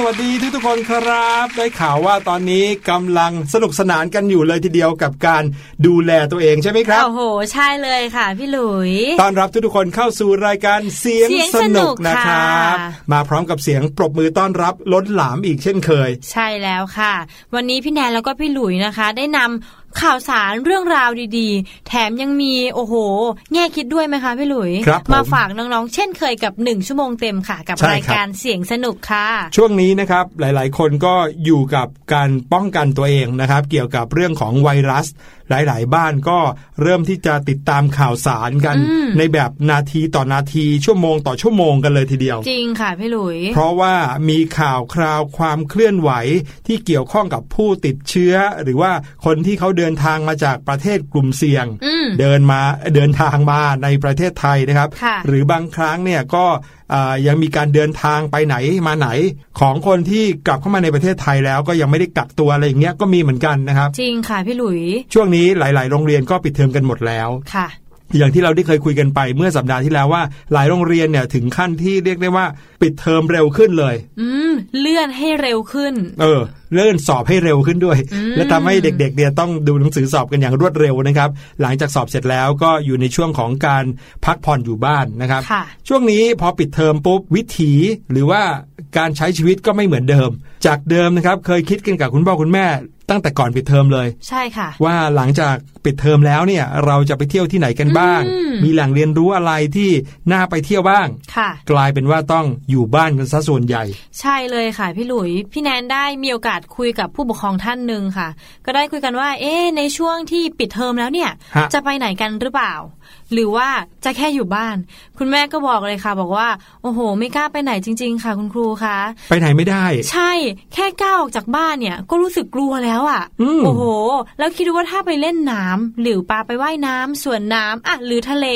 สวัสดีทุกทุกคนครับ ได้ข่าวว่าตอนนี้กำลังสนุกสนานกันอยู่เลยทีเดียวกับการดูแลตัวเองใช่ไหมครับโอ้โห ใช่เลยค่ะพี่หลุยต้อนรับทุกทุกคนเข้าสู่รายการเสียงเสียงสสนุนุกกนะครับค่ะมาพร้อมกับเสียงปรบมือต้อนรับล้นหลามอีกเช่นเคย ใช่แล้วค่ะ วันนี้พี่แนนแล้วก็พี่หลุยนะคะ ได้นำข่าวสารเรื่องราวดีๆ แถมยังมีโอ้โห แง่คิดด้วยไหมคะพี่หลุยครับผมมาฝากน้องๆ เช่นเคยกับหนึ่งชั่วโมงเต็มค่ะ กับใช่รายครับการเสียงสนุกค่ะ ช่วงนี้นะครับหลายๆ คนก็อยู่กับการป้องกันตัวเองนะครับ เกี่ยวกับเรื่องของไวรัส หลายๆ บ้านก็เริ่มที่จะติดตามข่าวสารกันอืมในแบบนาทีต่อนาทีชั่วโมงต่อชั่วโมงกันเลยทีเดียว จริงค่ะพี่หลุย เพราะว่ามีข่าวคราวความเคลื่อนไหวที่เกี่ยวข้องกับผู้ติดเชื้อ หรือว่าคนที่เขาเดินทางมาจากประเทศกลุ่มเสี่ยงอืมเดินมาเดินทางมาในประเทศไทยนะครับค่ะหรือบางครั้งเนี่ยก็อ่ายังมีการเดินทางไปไหนมาไหน ของคนที่กลับเข้ามาในประเทศไทยแล้วก็ยังไม่ได้กักตัวอะไรอย่างเงี้ยก็มีเหมือนกันนะครับ จริงค่ะพี่หลุย ช่วงนี้หลาย ๆ โรงเรียนก็ปิดเทอมกันหมดแล้วค่ะ อย่างที่เราได้เคยคุยกันไปเมื่อสัปดาห์ที่แล้วว่า หลายโรงเรียนเนี่ยถึงขั้นที่เรียกได้ว่าปิดเทอมเร็วขึ้นเลย อืมเลื่อนให้เร็วขึ้น เออ เลื่อนสอบให้เร็วขึ้นด้วยอืมและทำให้เด็กๆเนี่ยต้องดูหนังสือสอบกันอย่างรวดเร็วนะครับ หลังจากสอบเสร็จแล้วก็อยู่ในช่วงของการพักผ่อนอยู่บ้านนะครับค่ะช่วงนี้พอปิดเทอมปุ๊บวิถีหรือว่าการใช้ชีวิตก็ไม่เหมือนเดิม จากเดิมนะครับเคยคิดกันกับคุณพ่อคุณแม่ ตั้งแต่ก่อนปิดเทอมเลย ใช่ค่ะ ว่าหลังจากปิดเทอมแล้วเนี่ย เราจะไปเที่ยวที่ไหนกันบ้างอืมมีแหล่งเรียนรู้อะไรที่น่าไปเที่ยวบ้างค่ะกลายเป็นว่าต้องอยู่บ้านกันซะส่วนใหญ่ ใช่เลยค่ะพี่หลุย พี่แนนได้มีโอกาสคุยกับผู้ปกครองท่านหนึ่งค่ะ ก็ได้คุยกันว่า เอ๊ะในช่วงที่ปิดเทอมแล้วเนี่ยฮะจะไปไหนกันหรือเปล่า หรือว่าจะแค่อยู่บ้าน คุณแม่ก็บอกเลยค่ะ บอกว่า โอ้โห ไม่กล้าไปไหนจริง ๆ ค่ะ คุณครูคะไปไหนไม่ได้ ใช่ แค่ก้าวออกจากบ้านเนี่ย ก็รู้สึกกลัวแล้วอะ่ะอืมโอ้โห แล้วคิดดูว่าถ้าไปเล่นน้ำหรือปลาไปว่ายน้ำสวนน้ำอะหรือทะเล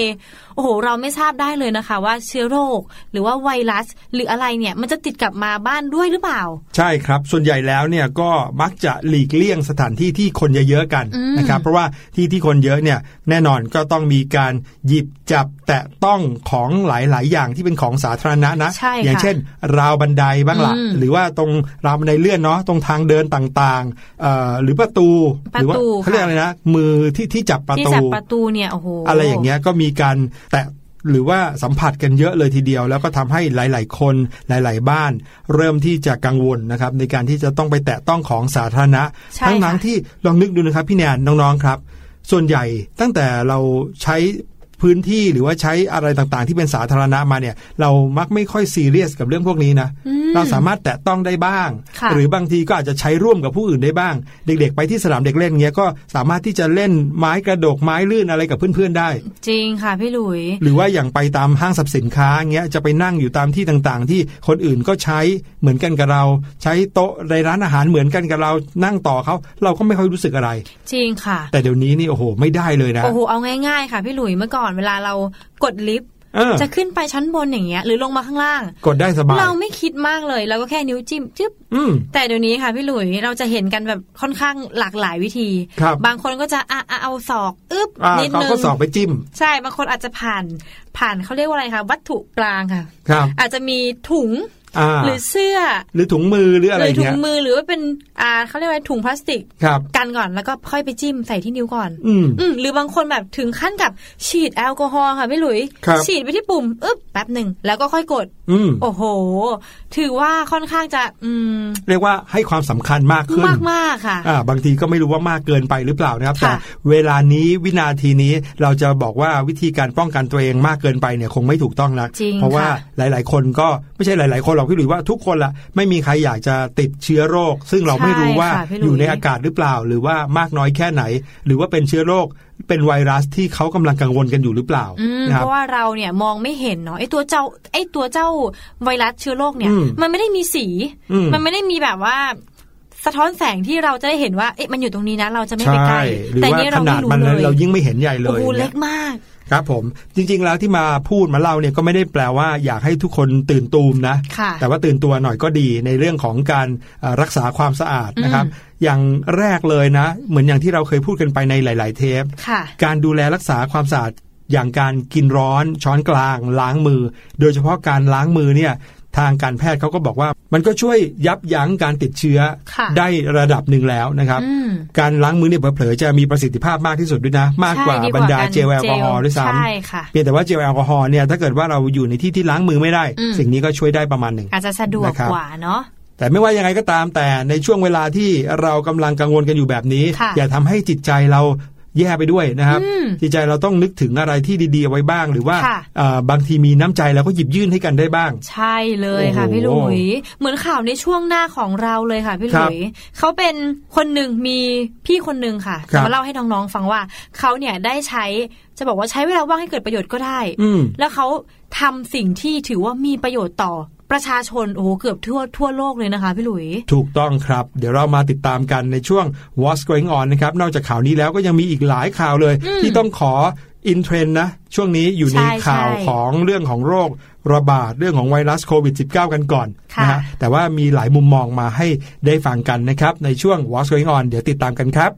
โอ้โห เราไม่ทราบได้เลยนะคะ ว่าเชื้อโรค หรือว่าไวรัส หรืออะไรเนี่ย มันจะติดกลับมาบ้านด้วยหรือเปล่า ใช่ครับ ส่วนใหญ่แล้วเนี่ยก็มักจะหลีกเลี่ยงสถานที่ที่คนเยอะๆกันอืมนะครับ เพราะว่าที่ที่คนเยอะเนี่ยแน่นอนก็ต้องมีการหยิบจับแตะต้องของหลาย ๆ อย่างที่เป็นของสาธารณะนะใช่ค่ะอย่างเช่น ราวบันไดบ้างละอืมหรือว่าตรงราวบันไดเลื่อนเนาะตรงทางเดินต่างๆเอ่อหรือประตูประหรืว่าตูเขาเรียกค่ะอะไรนะ มือที่ที่จับประที่ตูจับประตูเนี่ยโอ้โหอะไรอย่างเงี้ยก็มีการแตะหรือว่าสัมผัสกันเยอะเลยทีเดียว แล้วก็ทำให้หลาย ๆ คนหลาย ๆ บ้าน เริ่มที่จะกังวลนะครับในการที่จะต้องไปแตะต้องของสาธารณะใช่ทั้งค่ะนั้นที่ลองนึกดูนะครับพี่แนนน้อง ๆ ครับ ส่วนใหญ่ตั้งแต่เราใช้ พื้นที่หรือว่าใช้อะไรต่างๆ ที่เป็นสาธารณะมาเนี่ย เรามักไม่ค่อยซีเรียสกับเรื่องพวกนี้นะอืมเราสามารถแตะต้องได้บ้างค่ะหรือบางทีก็อาจจะใช้ร่วมกับผู้อื่นได้บ้าง เด็กๆ ไปที่สนามเด็กเล่นเงี้ยก็สามารถที่จะเล่นไม้กระดกไม้ลื่นอะไรกับเพื่อนๆได้ จริงค่ะพี่หลุย หรือว่าอย่างไปตามห้างสรรพสินค้าเงี้ยจะไปนั่งอยู่ตามที่ต่างๆ ที่คนอื่นก็ใช้เหมือนกันกับเรา ใช้โต๊ะในร้านอาหารเหมือนกันกับเรานั่งต่อเขาเราก็ไม่ค่อยรู้สึกอะไร จริงค่ะ แต่เดี๋ยวนี้นี่โอ้โหไม่ได้เลยนะโอ้โหเอาง่ายๆค่ะพี่หลุยเมื่อก่อนเวลาเรากดลิฟต์เออจะขึ้นไปชั้นบนอย่างเงี้ย หรือลงมาข้างล่าง กดได้สบายเราไม่คิดมากเลยเราก็แค่นิ้วจิ้มจึ๊บอืมแต่เดี๋ยวนี้ค่ะพี่หลุยเราจะเห็นกันแบบค่อนข้างหลากหลายวิธีครับบางคนก็จะอะอะเอาศอกอึ๊บอ่านิดเขานึงก็สอบไปจิ้ม ใช่บางคนอาจจะผ่านผ่านเขาเรียกว่าอะไรคะวัตถุกลางค่ะ ครับ อาจจะมีถุงอ่า หรือเสื้อ หรือถุงมือหรืออะไรหรือถุงเงี้ยมือหรือว่าเป็นอ่าเขาเรียกว่าถุงพลาสติกครับกันก่อนแล้วก็ค่อยไปจิ้มใส่ที่นิ้วก่อน อืมอืมหรือบางคนแบบถึงขั้นกับฉีดแอลกอฮอล์ค่ะพี่หลุยครับฉีดไปที่ปุ่มอึ๊บแป๊บหนึ่งแล้วก็ค่อยกดอืม โอ้โห ถือว่าค่อนข้างจะอืมเรียกว่าให้ความสำคัญมากขึ้นมากมากๆค่ะอ่าบางทีก็ไม่รู้ว่ามากเกินไปหรือเปล่านะครับค่ะแต่เวลานี้วินาทีนี้เราจะบอกว่าวิธีการป้องกันตัวเองมากเกินไปเนี่ยคงไม่ถูกต้องนะจริงเพราะว่าค่ะหลาย ๆ คนก็ไม่ใช่หลาย ๆ คนหรอกพี่หลุยว่าทุกคนละไม่มีใครอยากจะติดเชื้อโรค ซึ่งเราไม่รู้ว่าใช่ค่ะพี่หลุยอยู่ในอากาศหรือเปล่า หรือว่ามากน้อยแค่ไหน หรือว่าเป็นเชื้อโรค เป็นไวรัสที่เขากำลังกังวลกันอยู่หรือเปล่าอืมนะคเพรับราะว่าเราเนี่ยมองไม่เห็นเนาะไอ้ตัวเจ้าไอ้ตัวเจ้าไวรัสเชื้อโรคเนี่ยอืมมันไม่ได้มีสีอืมมันไม่ได้มีแบบว่าสะท้อนแสงที่เราจะได้เห็นว่าเอ๊ะมันอยู่ตรงนี้นะ เราจะไม่ไปใกล้หรือแต่ว่านี่ขเรานาไม่ดรู้มันเลนั้นยเรายิ่งไม่เห็นใหญ่เลโอ้ยโหนี่เล็ยกมาก ครับผมจริงๆแล้วที่มาพูดมาเล่าเนี่ยก็ไม่ได้แปลว่าอยากให้ทุกคนตื่นตูมนะค่ะแต่ว่าตื่นตัวหน่อยก็ดีในเรื่องของการเอ่อรักษาความสะอาดนะครับ อย่างแรกเลยนะ เหมือนอย่างที่เราเคยพูดกันไปในหลาย ๆ เทปค่ะการดูแลรักษาความสะอาดอย่างการกินร้อนช้อนกลาง ล้างมือ โดยเฉพาะการล้างมือเนี่ย ทางการแพทย์เขาก็บอกว่า มันก็ช่วยยับยั้งการติดเชื้อค่ะได้ระดับหนึ่งแล้วนะครับอืมการล้างมือเนี่ยเผลอๆจะมีประสิทธิภาพมากที่สุดด้วยนะ มากกว่าใช่บรรดากเจลแอลกอฮอล์ด้วยซ้ใช่ค่ะำเพียงแต่ว่าเจลแอลกอฮอล์เนี่ยถ้าเกิดว่าเราอยู่ในที่ที่ล้างมือไม่ได้อืมสิ่งนี้ก็ช่วยได้ประมาณหนึ่งอาจจะสะดวกนะครับกว่าเนาะแต่ไม่ว่ายังไงก็ตามแต่ในช่วงเวลาที่เรากำลังกังวลกันอยู่แบบนี้ค่ะอย่าทำให้จิตใจเรา แย่ไปด้วยนะครับอืมจิตใจเราต้องนึกถึงอะไรที่ดีๆเอาไว้บ้าง หรือว่าค่ะเอ่อบางทีมีน้ำใจเราก็หยิบยื่นให้กันได้บ้าง ใช่เลยค่ะโอ้โหพี่หลุยเหมือนข่าวในช่วงหน้าของเราเลยค่ะพี่หครัลุบยเขาเป็นคนหนึ่งมีพี่คนหนึ่งค่ะครัจะบมาเล่าให้น้องๆฟังว่าเขาเนี่ยได้ใช้จะบอกว่าใช้เวลาว่างให้เกิดประโยชน์ก็ได้อืมแล้วเขาทำสิ่งที่ถือว่ามีประโยชน์ต่อ ประชาชนโอ้โหเกือบทั่วทั่วโลกเลยนะคะพี่หลุย ถูกต้องครับ เดี๋ยวเรามาติดตามกันในช่วง What's Going On นะครับนอกจากข่าวนี้แล้วก็ยังมีอีกหลายข่าวเลยอืมที่ต้องขออินเทรนด์นะ ช่วงนี้อยู่ในใช่ข่าวใช่ของเรื่องของโรคระบาดเรื่องของไวรัสโควิด -19 กันก่อนค่ะนะฮะแต่ว่ามีหลายมุมมองมาให้ได้ฟังกันนะครับ ในช่วง What's Going On เดี๋ยวติดตามกันครับ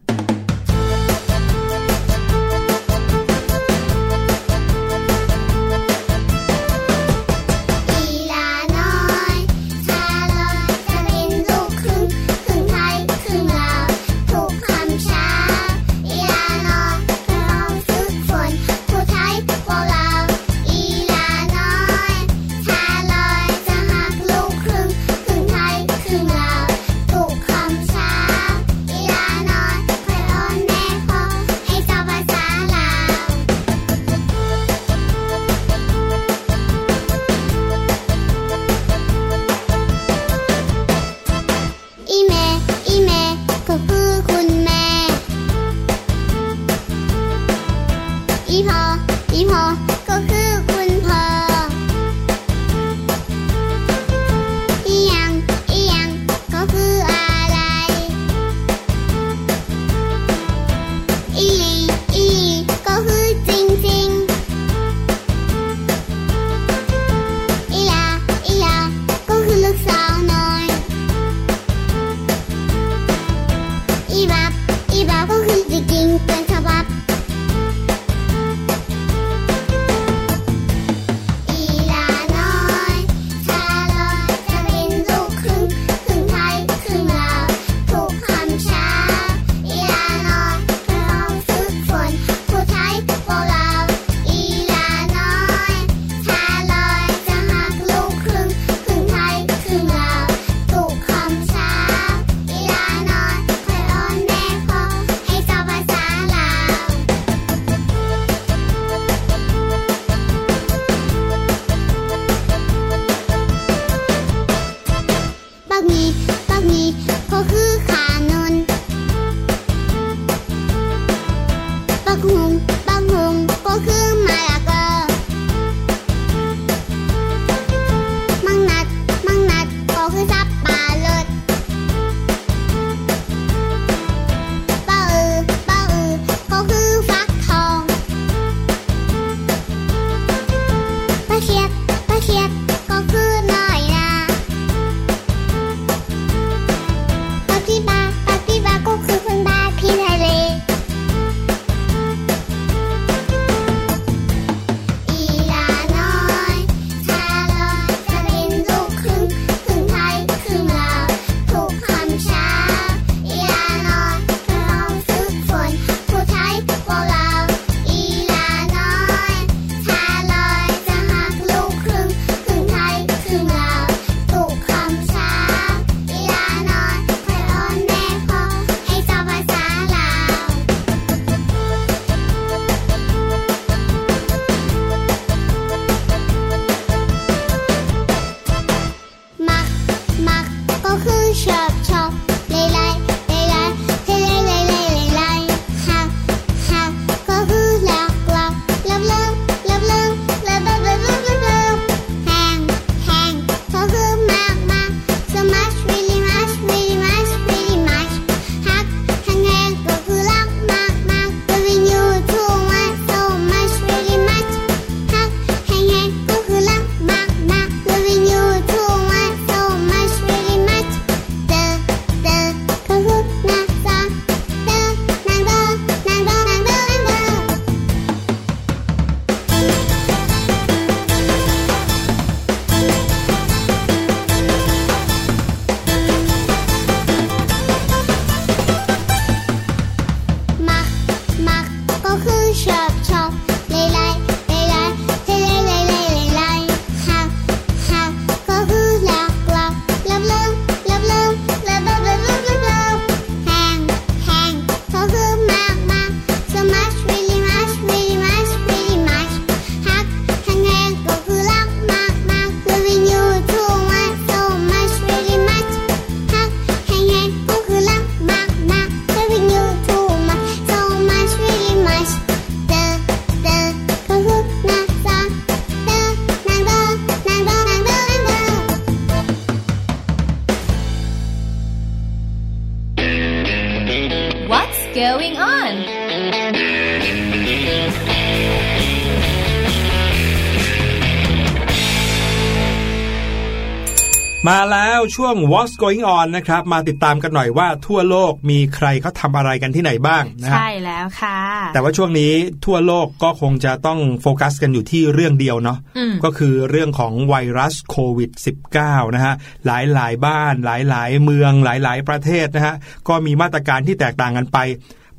ช่วง What's Going On นะครับ มาติดตามกันหน่อยว่าทั่วโลกมีใครเขาทำอะไรกันที่ไหนบ้างนะฮะใช่แล้วค่ะ แต่ว่าช่วงนี้ทั่วโลกก็คงจะต้องโฟกัสกันอยู่ที่เรื่องเดียวเนาะอืมก็คือเรื่องของไวรัสโควิด -19 นะฮะหลายหลายๆบ้าน หลายหลายๆเมือง หลายหลายๆประเทศนะฮะก็มีมาตรการที่แตกต่างกันไป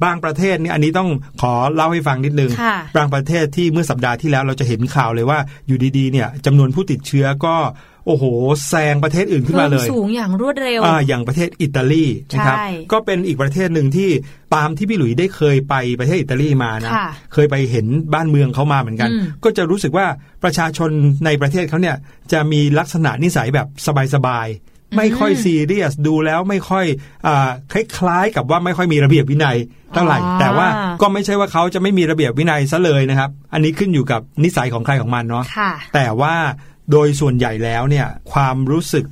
บางประเทศนี่อันนี้ต้องขอเล่าให้ฟังนิดนึงค่ะบางประเทศที่เมื่อสัปดาห์ที่แล้วเราจะเห็นข่าวเลยว่าอยู่ดีๆเนี่ยจำนวนผู้ติดเชื้อก็โอ้โห แซงประเทศอื่นขึ้นมาเลยพิ่สูงอย่างรวดเร็วอ่าอย่างประเทศอิตาลีนะครับใช่ก็เป็นอีกประเทศหนึ่งที่ตามที่พี่หลุยได้เคยไปประเทศอิตาลีมานะค่ะเคยไปเห็นบ้านเมืองเขามาเหมือนกันอืมก็จะรู้สึกว่าประชาชนในประเทศเขาเนี่ยจะมีลักษณะนิสัยแบบสบายๆ ไม่ค่อยซีเรียสดูแล้วไม่ค่อยอาคล้ายๆกับว่าไม่ค่อยมีระเบียบวินัยเท่าไหร่อ๋อแต่ว่าก็ไม่ใช่ว่าเขาจะไม่มีระเบียบวินัยซะเลยนะครับ อันนี้ขึ้นอยู่กับนิสัยของใครของมันเนาะค่ะแต่ว่าโดยส่วนใหญ่แล้วเนี่ยความรู้สึก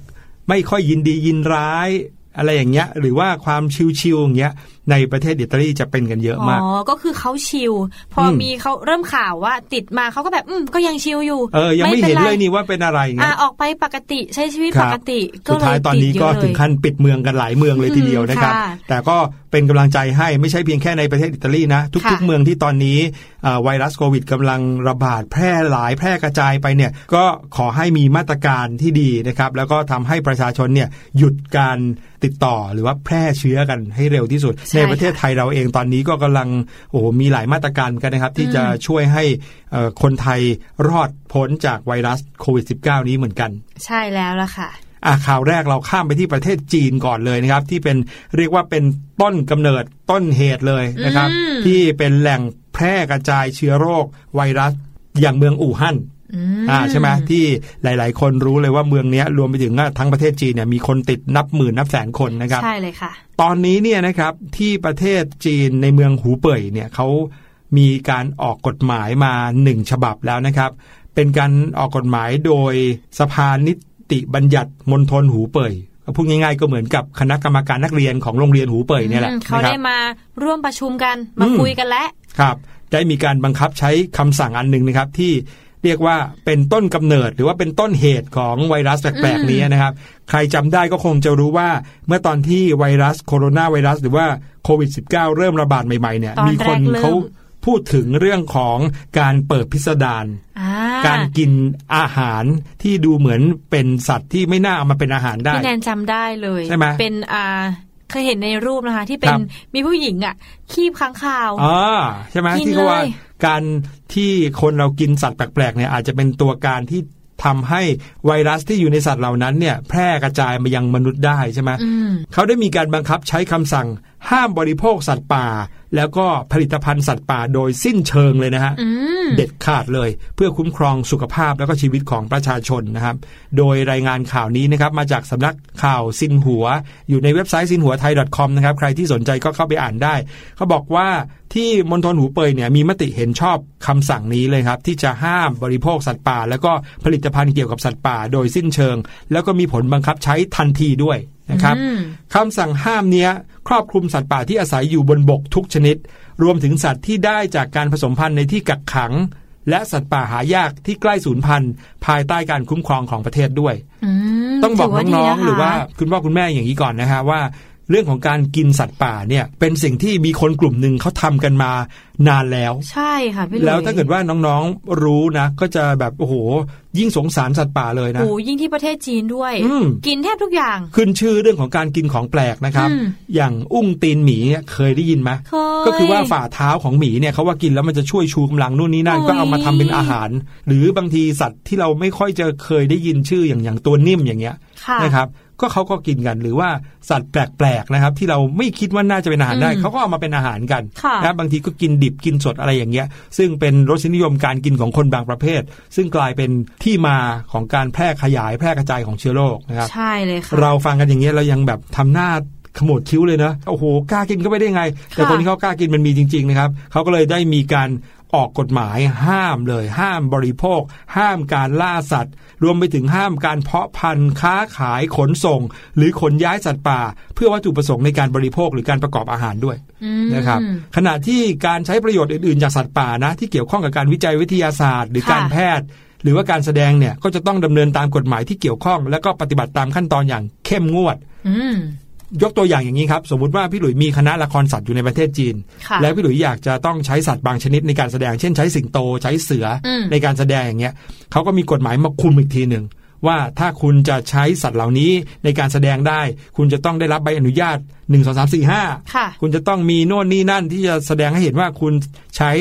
ไม่ค่อยยินดียินร้ายอะไรอย่างเงี้ยหรือว่าความชิวๆอย่างเงี้ย ในประเทศอิตาลีจะเป็นกันเยอะอ๋อมากก็คือเขาชิล พออมมีเขาเริ่มข่าวว่าติดมาเขาก็แบบอืมก็ยังชิลอยู่ เออ ยังไม่ป็เห็นไรเลยนี่ว่าเป็นอะไรอย่างอะเงี้ยออกไปปกติใช้ชีวิตคปรับกติ ก็สุดเลยท้ายตอนนี้ดเยก็อะเลยถึงขั้นปิดเมืองกันหลายเมืองเลยทีเดียวนะครับค่ะแต่ก็เป็นกำลังใจให้ไม่ใช่เพียงแค่ในประเทศอิตาลีนะ ทุกค่ะๆเมืองที่ตอนนี้เอ่อไวรัสโควิดกำลังระบาดแพร่หลายแพร่กระจายไปเนี่ย ก็ขอให้มีมาตรการที่ดีนะครับ แล้วก็ทำให้ประชาชนเนี่ยหยุดการติดต่อหรือว่าแพร่เชื้อกันให้เร็วที่สุดใช่ในประเทศไทยเราเองตอนนี้ก็กำลังโอ้โหมีหลายมาตรการกันนะครับ ที่จะช่วยให้เอ่อคนไทยรอดพ้นจากไวรัสโควิด -19 นี้เหมือนกัน ใช่แล้วล่ะค่ะอะข่าวแรกเราข้ามไปที่ประเทศจีนก่อนเลยนะครับ ที่เป็นเรียกว่าเป็นต้นกำเนิดต้นเหตุเลยนะครับอืมที่เป็นแหล่งแพร่กระจายเชื้อโรคไวรัสอย่างเมืองอู่ฮั่น อืมอ่าใช่ไหมที่หลาย ๆ คนรู้เลยว่าเมืองเนี้ยรวมไปถึงว่าทั้งประเทศจีนเนี่ยมีคนติดนับหมื่นนับแสนคนนะครับ ใช่เลยค่ะ ตอนนี้เนี่ยนะครับที่ประเทศจีนในเมืองหูเป่ยเนี่ยเขามีการออกกฎหมายมาหนึ่งฉบับแล้วนะครับ เป็นการออกกฎหมายโดยสภานิติบัญญัติมณฑลหูเป่ยพูดง่ายๆก็เหมือนกับคณะกรรมการนักเรียนของโรงเรียนหูเป่ยเนี่ยแหละอืมเขานะครัได้บมาร่วมประชุมกันมาอืมคุยกันแล้วครับ ได้มีการบังคับใช้คำสั่งอันหนึ่งนะครับที่ เรียกว่าเป็นต้นกำเนิดหรือว่าเป็นต้นเหตุของไวรัสแปลกอืมๆนี้นะครับ ใครจำได้ก็คงจะรู้ว่าเมื่อตอนที่ไวรัสโคโรนาไวรัส หรือว่าโควิด -19 เริ่มระบาดใหม่ๆเนี่ยตอนมีคนแรกเริ่มเขาพูดถึงเรื่องของการเปิดพิสดารอ่าการกินอาหารที่ดูเหมือนเป็นสัตว์ที่ไม่น่าเอามาเป็นอาหารได้พี่แนนจำได้เลยใช่ไหมเป็นอ่าเคยเห็นในรูปนะคะ ที่เป็คนรับมีผู้หญิงอะ คีบค้างคาวอ่าใช่ไหมกินที่เขาว่าเลย การที่คนเรากินสัตว์แปลกๆเนี่ยอาจจะเป็นตัวการที่ทำให้ไวรัสที่อยู่ในสัตว์เหล่านั้นเนี่ย แพร่กระจายมายังมนุษย์ได้ใช่ไหมอืมเขาได้มีการบังคับใช้คำสั่ง ห้ามบริโภคสัตว์ป่า แล้วก็ผลิตภัณฑ์สัตว์ป่าโดยสิ้นเชิงเลยนะฮะอืมเด็ดขาดเลย เพื่อคุ้มครองสุขภาพแล้วก็ชีวิตของประชาชนนะครับ โดยรายงานข่าวนี้นะครับมาจากสำนักข่าวซินหัว อยู่ในเว็บไซต์ซินหัวไทย .com นะครับใครที่สนใจก็เข้าไปอ่านได้ เขาบอกว่า ที่มณฑลหูเป่ยเนี่ยมีมติเห็นชอบคำสั่งนี้เลยครับ ที่จะห้ามบริโภคสัตว์ป่า แล้วก็ผลิตภัณฑ์เกี่ยวกับสัตว์ป่า โดยสิ้นเชิง แล้วก็มีผลบังคับใช้ทันทีด้วยนะครับอืมคำสั่งห้ามเนี้ยครอบคลุมสัตว์ป่าที่อาศัยอยู่บนบกทุกชนิด รวมถึงสัตว์ที่ได้จากการผสมพันธุ์ในที่กักขัง และสัตว์ป่าหายากที่ใกล้สูญพันธุ์ ภายใต้การคุ้มครองของประเทศด้วยอืมต้องบอกถืว่าดีน้องะๆคะหรือว่าคุณพ่อคุณแม่อย่างนี้ก่อนนะฮะว่า เรื่องของการกินสัตว์ป่าเนี่ย เป็นสิ่งที่มีคนกลุ่มหนึ่งเขาทำกันมานานแล้ว ใช่ค่ะพี่หลุยแล้วถ้าเกิดว่าน้องๆรู้นะ ก็จะแบบโอ้โห ยิ่งสงสารสัตว์ป่าเลยนะโอ้ยิ่งที่ประเทศจีนด้วยอืมกินแทบทุกอย่าง ขึ้นชื่อเรื่องของการกินของแปลกนะครับอืมอย่างอุ้งตีนหมีเนี่ยเคยได้ยินไหมเคยก็คือว่าฝ่าเท้าของหมีเนี่ยเขาว่ากินแล้วมันจะช่วยชูกำลังนู่นนี่นั่นโอ้ยก็เอามาทำเป็นอาหาร หรือบางทีสัตว์ที่เราไม่ค่อยจะเคยได้ยินชื่ออย่างอย่างตัวนิ่มอย่างเงี้ยค่ะนะครับ ก็เขาก็กินกันหรือว่าสัตว์แปลกๆนะครับ ที่เราไม่คิดว่าน่าจะเป็นอาหารได้อืมเขาก็เอามาเป็นอาหารกันค่ะนะบางทีก็กินดิบกินสดอะไรอย่างเงี้ย ซึ่งเป็นรสนิยมการกินของคนบางประเภท ซึ่งกลายเป็นที่มาของการแพร่ขยายแพร่กระจายของเชื้อโรคนะครับใช่เลยค่ะเราฟังกันอย่างเงี้ยเรายังแบบทำหน้า ขมวดคิ้วเลยนะโอ้โหกล้ากินก็ไม่ได้ไง แต่ค่ะคนที่เขากล้ากินมันมีจริง ๆ นะครับเขาก็เลยได้มีการออกกฎหมายห้ามเลย ห้ามบริโภค ห้ามการล่าสัตว์ รวมไปถึงห้ามการเพาะพันธุ์ค้าขายขนส่ง หรือขนย้ายสัตว์ป่า เพื่อวัตถุประสงค์ในการบริโภคหรือการประกอบอาหารด้วยอืมนะครับขณะที่การใช้ประโยชน์อื่นๆจากสัตว์ป่านะ ที่เกี่ยวข้องกับการวิจัยวิทยาศาสตร์ หรือค่ะการแพทย์ หรือว่าการแสดงเนี่ยก็จะต้องดำเนินตามกฎหมายที่เกี่ยวข้อง แล้วก็ปฏิบัติตามขั้นตอนอย่างเข้มงวดอืม ยกตัวอย่างอย่างนี้ครับ สมมุติว่าพี่หลุยมีคณะละครสัตว์อยู่ในประเทศจีนค่ะแล้วพี่หลุยอยากจะต้องใช้สัตว์บางชนิดในการแสดง เช่นใช้สิงโตใช้เสืออมในการแสดงอย่างเงี้ยเขาก็มีกฎหมายมาคุมอีกทีหนึ่งว่าถ้าคุณจะใช้สัตว์เหล่านี้ในการแสดงได้ คุณจะต้องได้รับใบอนุญาต 1 2 3 4 5ค่ะคุณจะต้องมีโน่นนี่นั่นที่จะแสดงให้เห็นว่าคุณใช้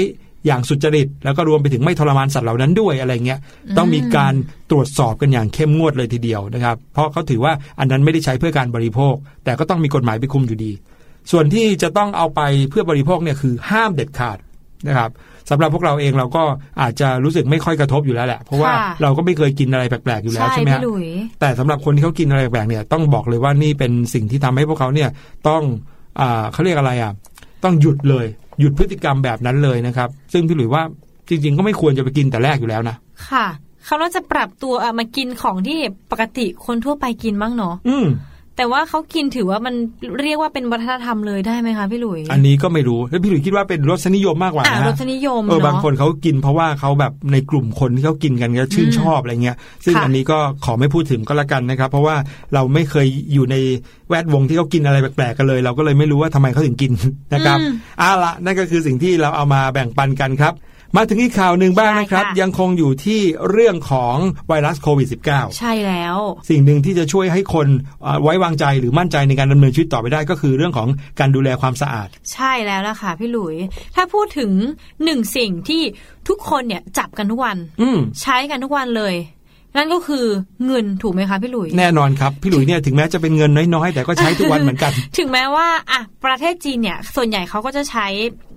อย่างสุจริต แล้วก็รวมไปถึงไม่ทรมานสัตว์เหล่านั้นด้วยอะไรเงี้ยต้องมีการตรวจสอบกันอย่างเข้มงวดเลยทีเดียวนะครับ เพราะเขาถือว่าอันนั้นไม่ได้ใช้เพื่อการบริโภค แต่ก็ต้องมีกฎหมายไปคุมอยู่ดี ส่วนที่จะต้องเอาไปเพื่อบริโภคเนี่ยคือห้ามเด็ดขาดนะครับสำหรับพวกเราเองเราก็อาจจะรู้สึกไม่ค่อยกระทบอยู่แล้วแหละ เพราะว่าค่ะเราก็ไม่เคยกินอะไรแปลกๆอยู่แล้วใช่ใช่ไหมฮะพี่หลุยแต่สำหรับคนที่เขากินอะไรแปลกๆเนี่ยต้องบอกเลยว่านี่เป็นสิ่งที่ทำให้พวกเขาเนี่ยต้องอ่าเขาเรียกอะไรอะต้องหยุดเลย หยุดพฤติกรรมแบบนั้นเลยนะครับ ซึ่งพี่หลุยว่าจริง ๆ ก็ไม่ควรจะไปกินแต่แรกอยู่แล้วนะ ค่ะเขาน่าจะปรับตัวเอามากินของที่ปกติคนทั่วไปกินบ้างเนาะอืม แต่ว่าเขากินถือว่ามันเรียกว่าเป็นวัฒนธรรมเลยได้ไหมคะพี่หลุย อันนี้ก็ไม่รู้แล้วพี่หลุยคิดว่าเป็นรสนิยมมากกว่าอ่านะรฮะสนิยมเออบางเนาะคนเขากินเพราะว่าเขาแบบในกลุ่มคนที่เขากินกันก็ชื่นอืมชอบอะไรเงี้ย ซึ่งค่ะอันนี้ก็ขอไม่พูดถึงก็แล้วกันนะครับ เพราะว่าเราไม่เคยอยู่ในแวดวงที่เขากินอะไรแปลกๆกันเลย เราก็เลยไม่รู้ว่าทำไมเขาถึงกินนะครับอืมเอาละนั่นก็คือสิ่งที่เราเอามาแบ่งปันกันครับ มาถึงอีกข่าวหนึ่งบ้างนะครับใช่ค่ะยังคงอยู่ที่เรื่องของไวรัสโควิด -19 ใช่แล้ว สิ่งหนึ่งที่จะช่วยให้คนเอ่อไว้วางใจหรือมั่นใจในการดำเนินชีวิตต่อไปได้ก็คือเรื่องของการดูแลความสะอาด ใช่แล้วล่ะค่ะพี่หลุย ถ้าพูดถึงหนึ่งสิ่งที่ทุกคนเนี่ยจับกันทุกวันอืมใช้กันทุกวันเลยนั่นก็คือเงินถูกไหมคะพี่หลุย แน่นอนครับพี่หลุยเนี่ยถึงแม้จะเป็นเงินน้อยๆ แต่ก็ใช้ทุกวันเหมือนกัน ถึงแม้ว่าอะประเทศจีนเนี่ยส่วนใหญ่เขาก็จะใช้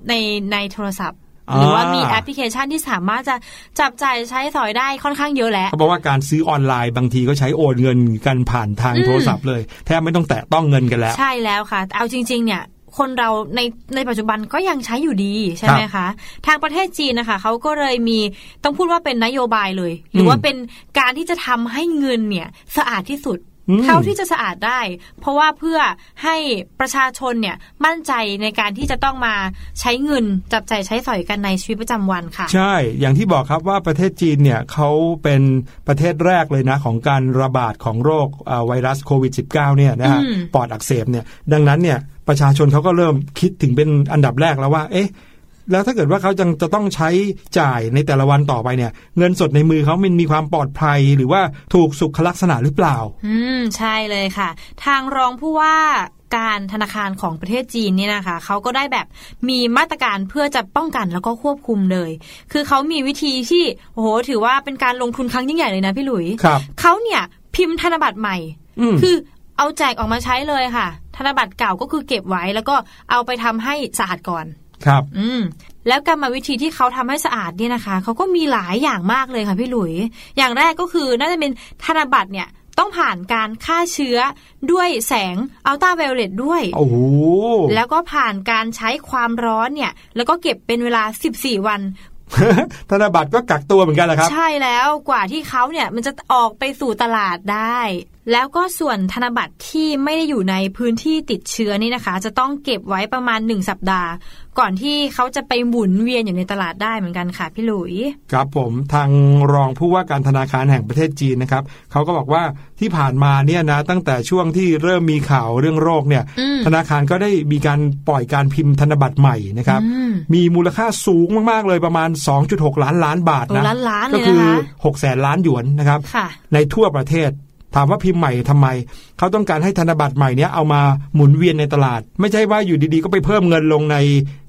ในในโทรศัพท์อ่า หรือว่ามีแอปพลิเคชันที่สามารถจะจับจ่ายใช้สอยได้ค่อนข้างเยอะแล้วเขาบอกว่าการซื้อออนไลน์บางทีก็ใช้โอนเงินกันผ่านทางอืมโทรศัพท์เลยแทบไม่ต้องแตะต้องเงินกันแล้ว ใช่แล้วค่ะ เอาจริง ๆ เนี่ยคนเราในในปัจจุบันก็ยังใช้อยู่ดีใช่ไหมคะ ทางประเทศจีนนะคะเขาก็เลยมีต้องพูดว่าเป็นนโยบายเลย หรือว่าเป็นการที่จะทำให้เงินเนี่ยสะอาดที่สุดอืม เท่าที่จะสะอาดได้ เพราะว่าเพื่อให้ประชาชนเนี่ยมั่นใจในการที่จะต้องมาใช้เงินจับใจายใช้สอยกันในชีวิตประจำวันค่ะ ใช่ อย่างที่บอกครับว่าประเทศจีนเนี่ยเขาเป็นประเทศแรกเลยนะ ของการระบาดของโรคเอ่อไวรัสโควิด -19 เนี่ยนะฮะอืมปอดอักเสบเนี่ยดังนั้นเนี่ยประชาชนเขาก็เริ่มคิดถึงเป็นอันดับแรกแล้วว่า เอ๊ะ แล้วถ้าเกิดว่าเขาจังจะต้องใช้จ่ายในแต่ละวันต่อไปเนี่ย เงินสดในมือเขามันมีความปลอดภัยหรือว่าถูกสุขลักษณะหรือเปล่า อืมใช่เลยค่ะ ทางรองผู้ว่าการธนาคารของประเทศจีนเนี่ยนะคะเขาก็ได้แบบมีมาตรการเพื่อจะป้องกันแล้วก็ควบคุมเลย คือเขามีวิธีที่โอ้โหถือว่าเป็นการลงทุนครั้งยิ่งใหญ่เลยนะพี่หลุยครับเขาเนี่ยพิมพ์ธนบัตรใหม่อืมคือเอาแจกออกมาใช้เลยค่ะ ธนบัตรเก่าก็คือเก็บไว้แล้วก็เอาไปทำให้สะอาดก่อน ครับ อืมแล้วกรรมวิธีที่เขาทำให้สะอาดเนี่ยนะคะเขาก็มีหลายอย่างมากเลยค่ะพี่หลุย อย่างแรกก็คือน่าจะเป็นธนบัตรเนี่ยต้องผ่านการฆ่าเชื้อด้วยแสงอัลตราไวโอเลตด้วย โอ้โห แล้วก็ผ่านการใช้ความร้อนเนี่ย แล้วก็เก็บเป็นเวลา 14 วัน ธนบัตรก็กักตัวเหมือนกันแหละครับ ใช่แล้วกว่าที่เขาเนี่ยมันจะออกไปสู่ตลาดได้ แล้วก็ส่วนธนบัตรที่ไม่ได้อยู่ในพื้นที่ติดเชื้อนี่นะคะ จะต้องเก็บไว้ประมาณ 1 สัปดาห์ ก่อนที่เขาจะไปหมุนเวียนอยู่ในตลาดได้เหมือนกันค่ะพี่หลุย ครับผมทางรองผู้ว่าการธนาคารแห่งประเทศจีนนะครับเขาก็บอกว่าที่ผ่านมาเนี่ยนะตั้งแต่ช่วงที่เริ่มมีข่าวเรื่องโรคเนี่ยอืมธนาคารก็ได้มีการปล่อยการพิมพ์ธนบัตรใหม่นะครับอืมมีมูลค่าสูงมากๆเลยประมาณ 2.6 ล้านล้านบาทโอ้นะล้านล้านเลก็ยคืนะอคะ6แสนล้านหยวนนะครับค่ะในทั่วประเทศ ถามว่าพิมพ์ใหม่ทำไม เขาต้องการให้ธนบัตรใหม่เนี้ยเอามาหมุนเวียนในตลาด ไม่ใช่ว่าอยู่ดีๆ ก็ไปเพิ่มเงินลงใน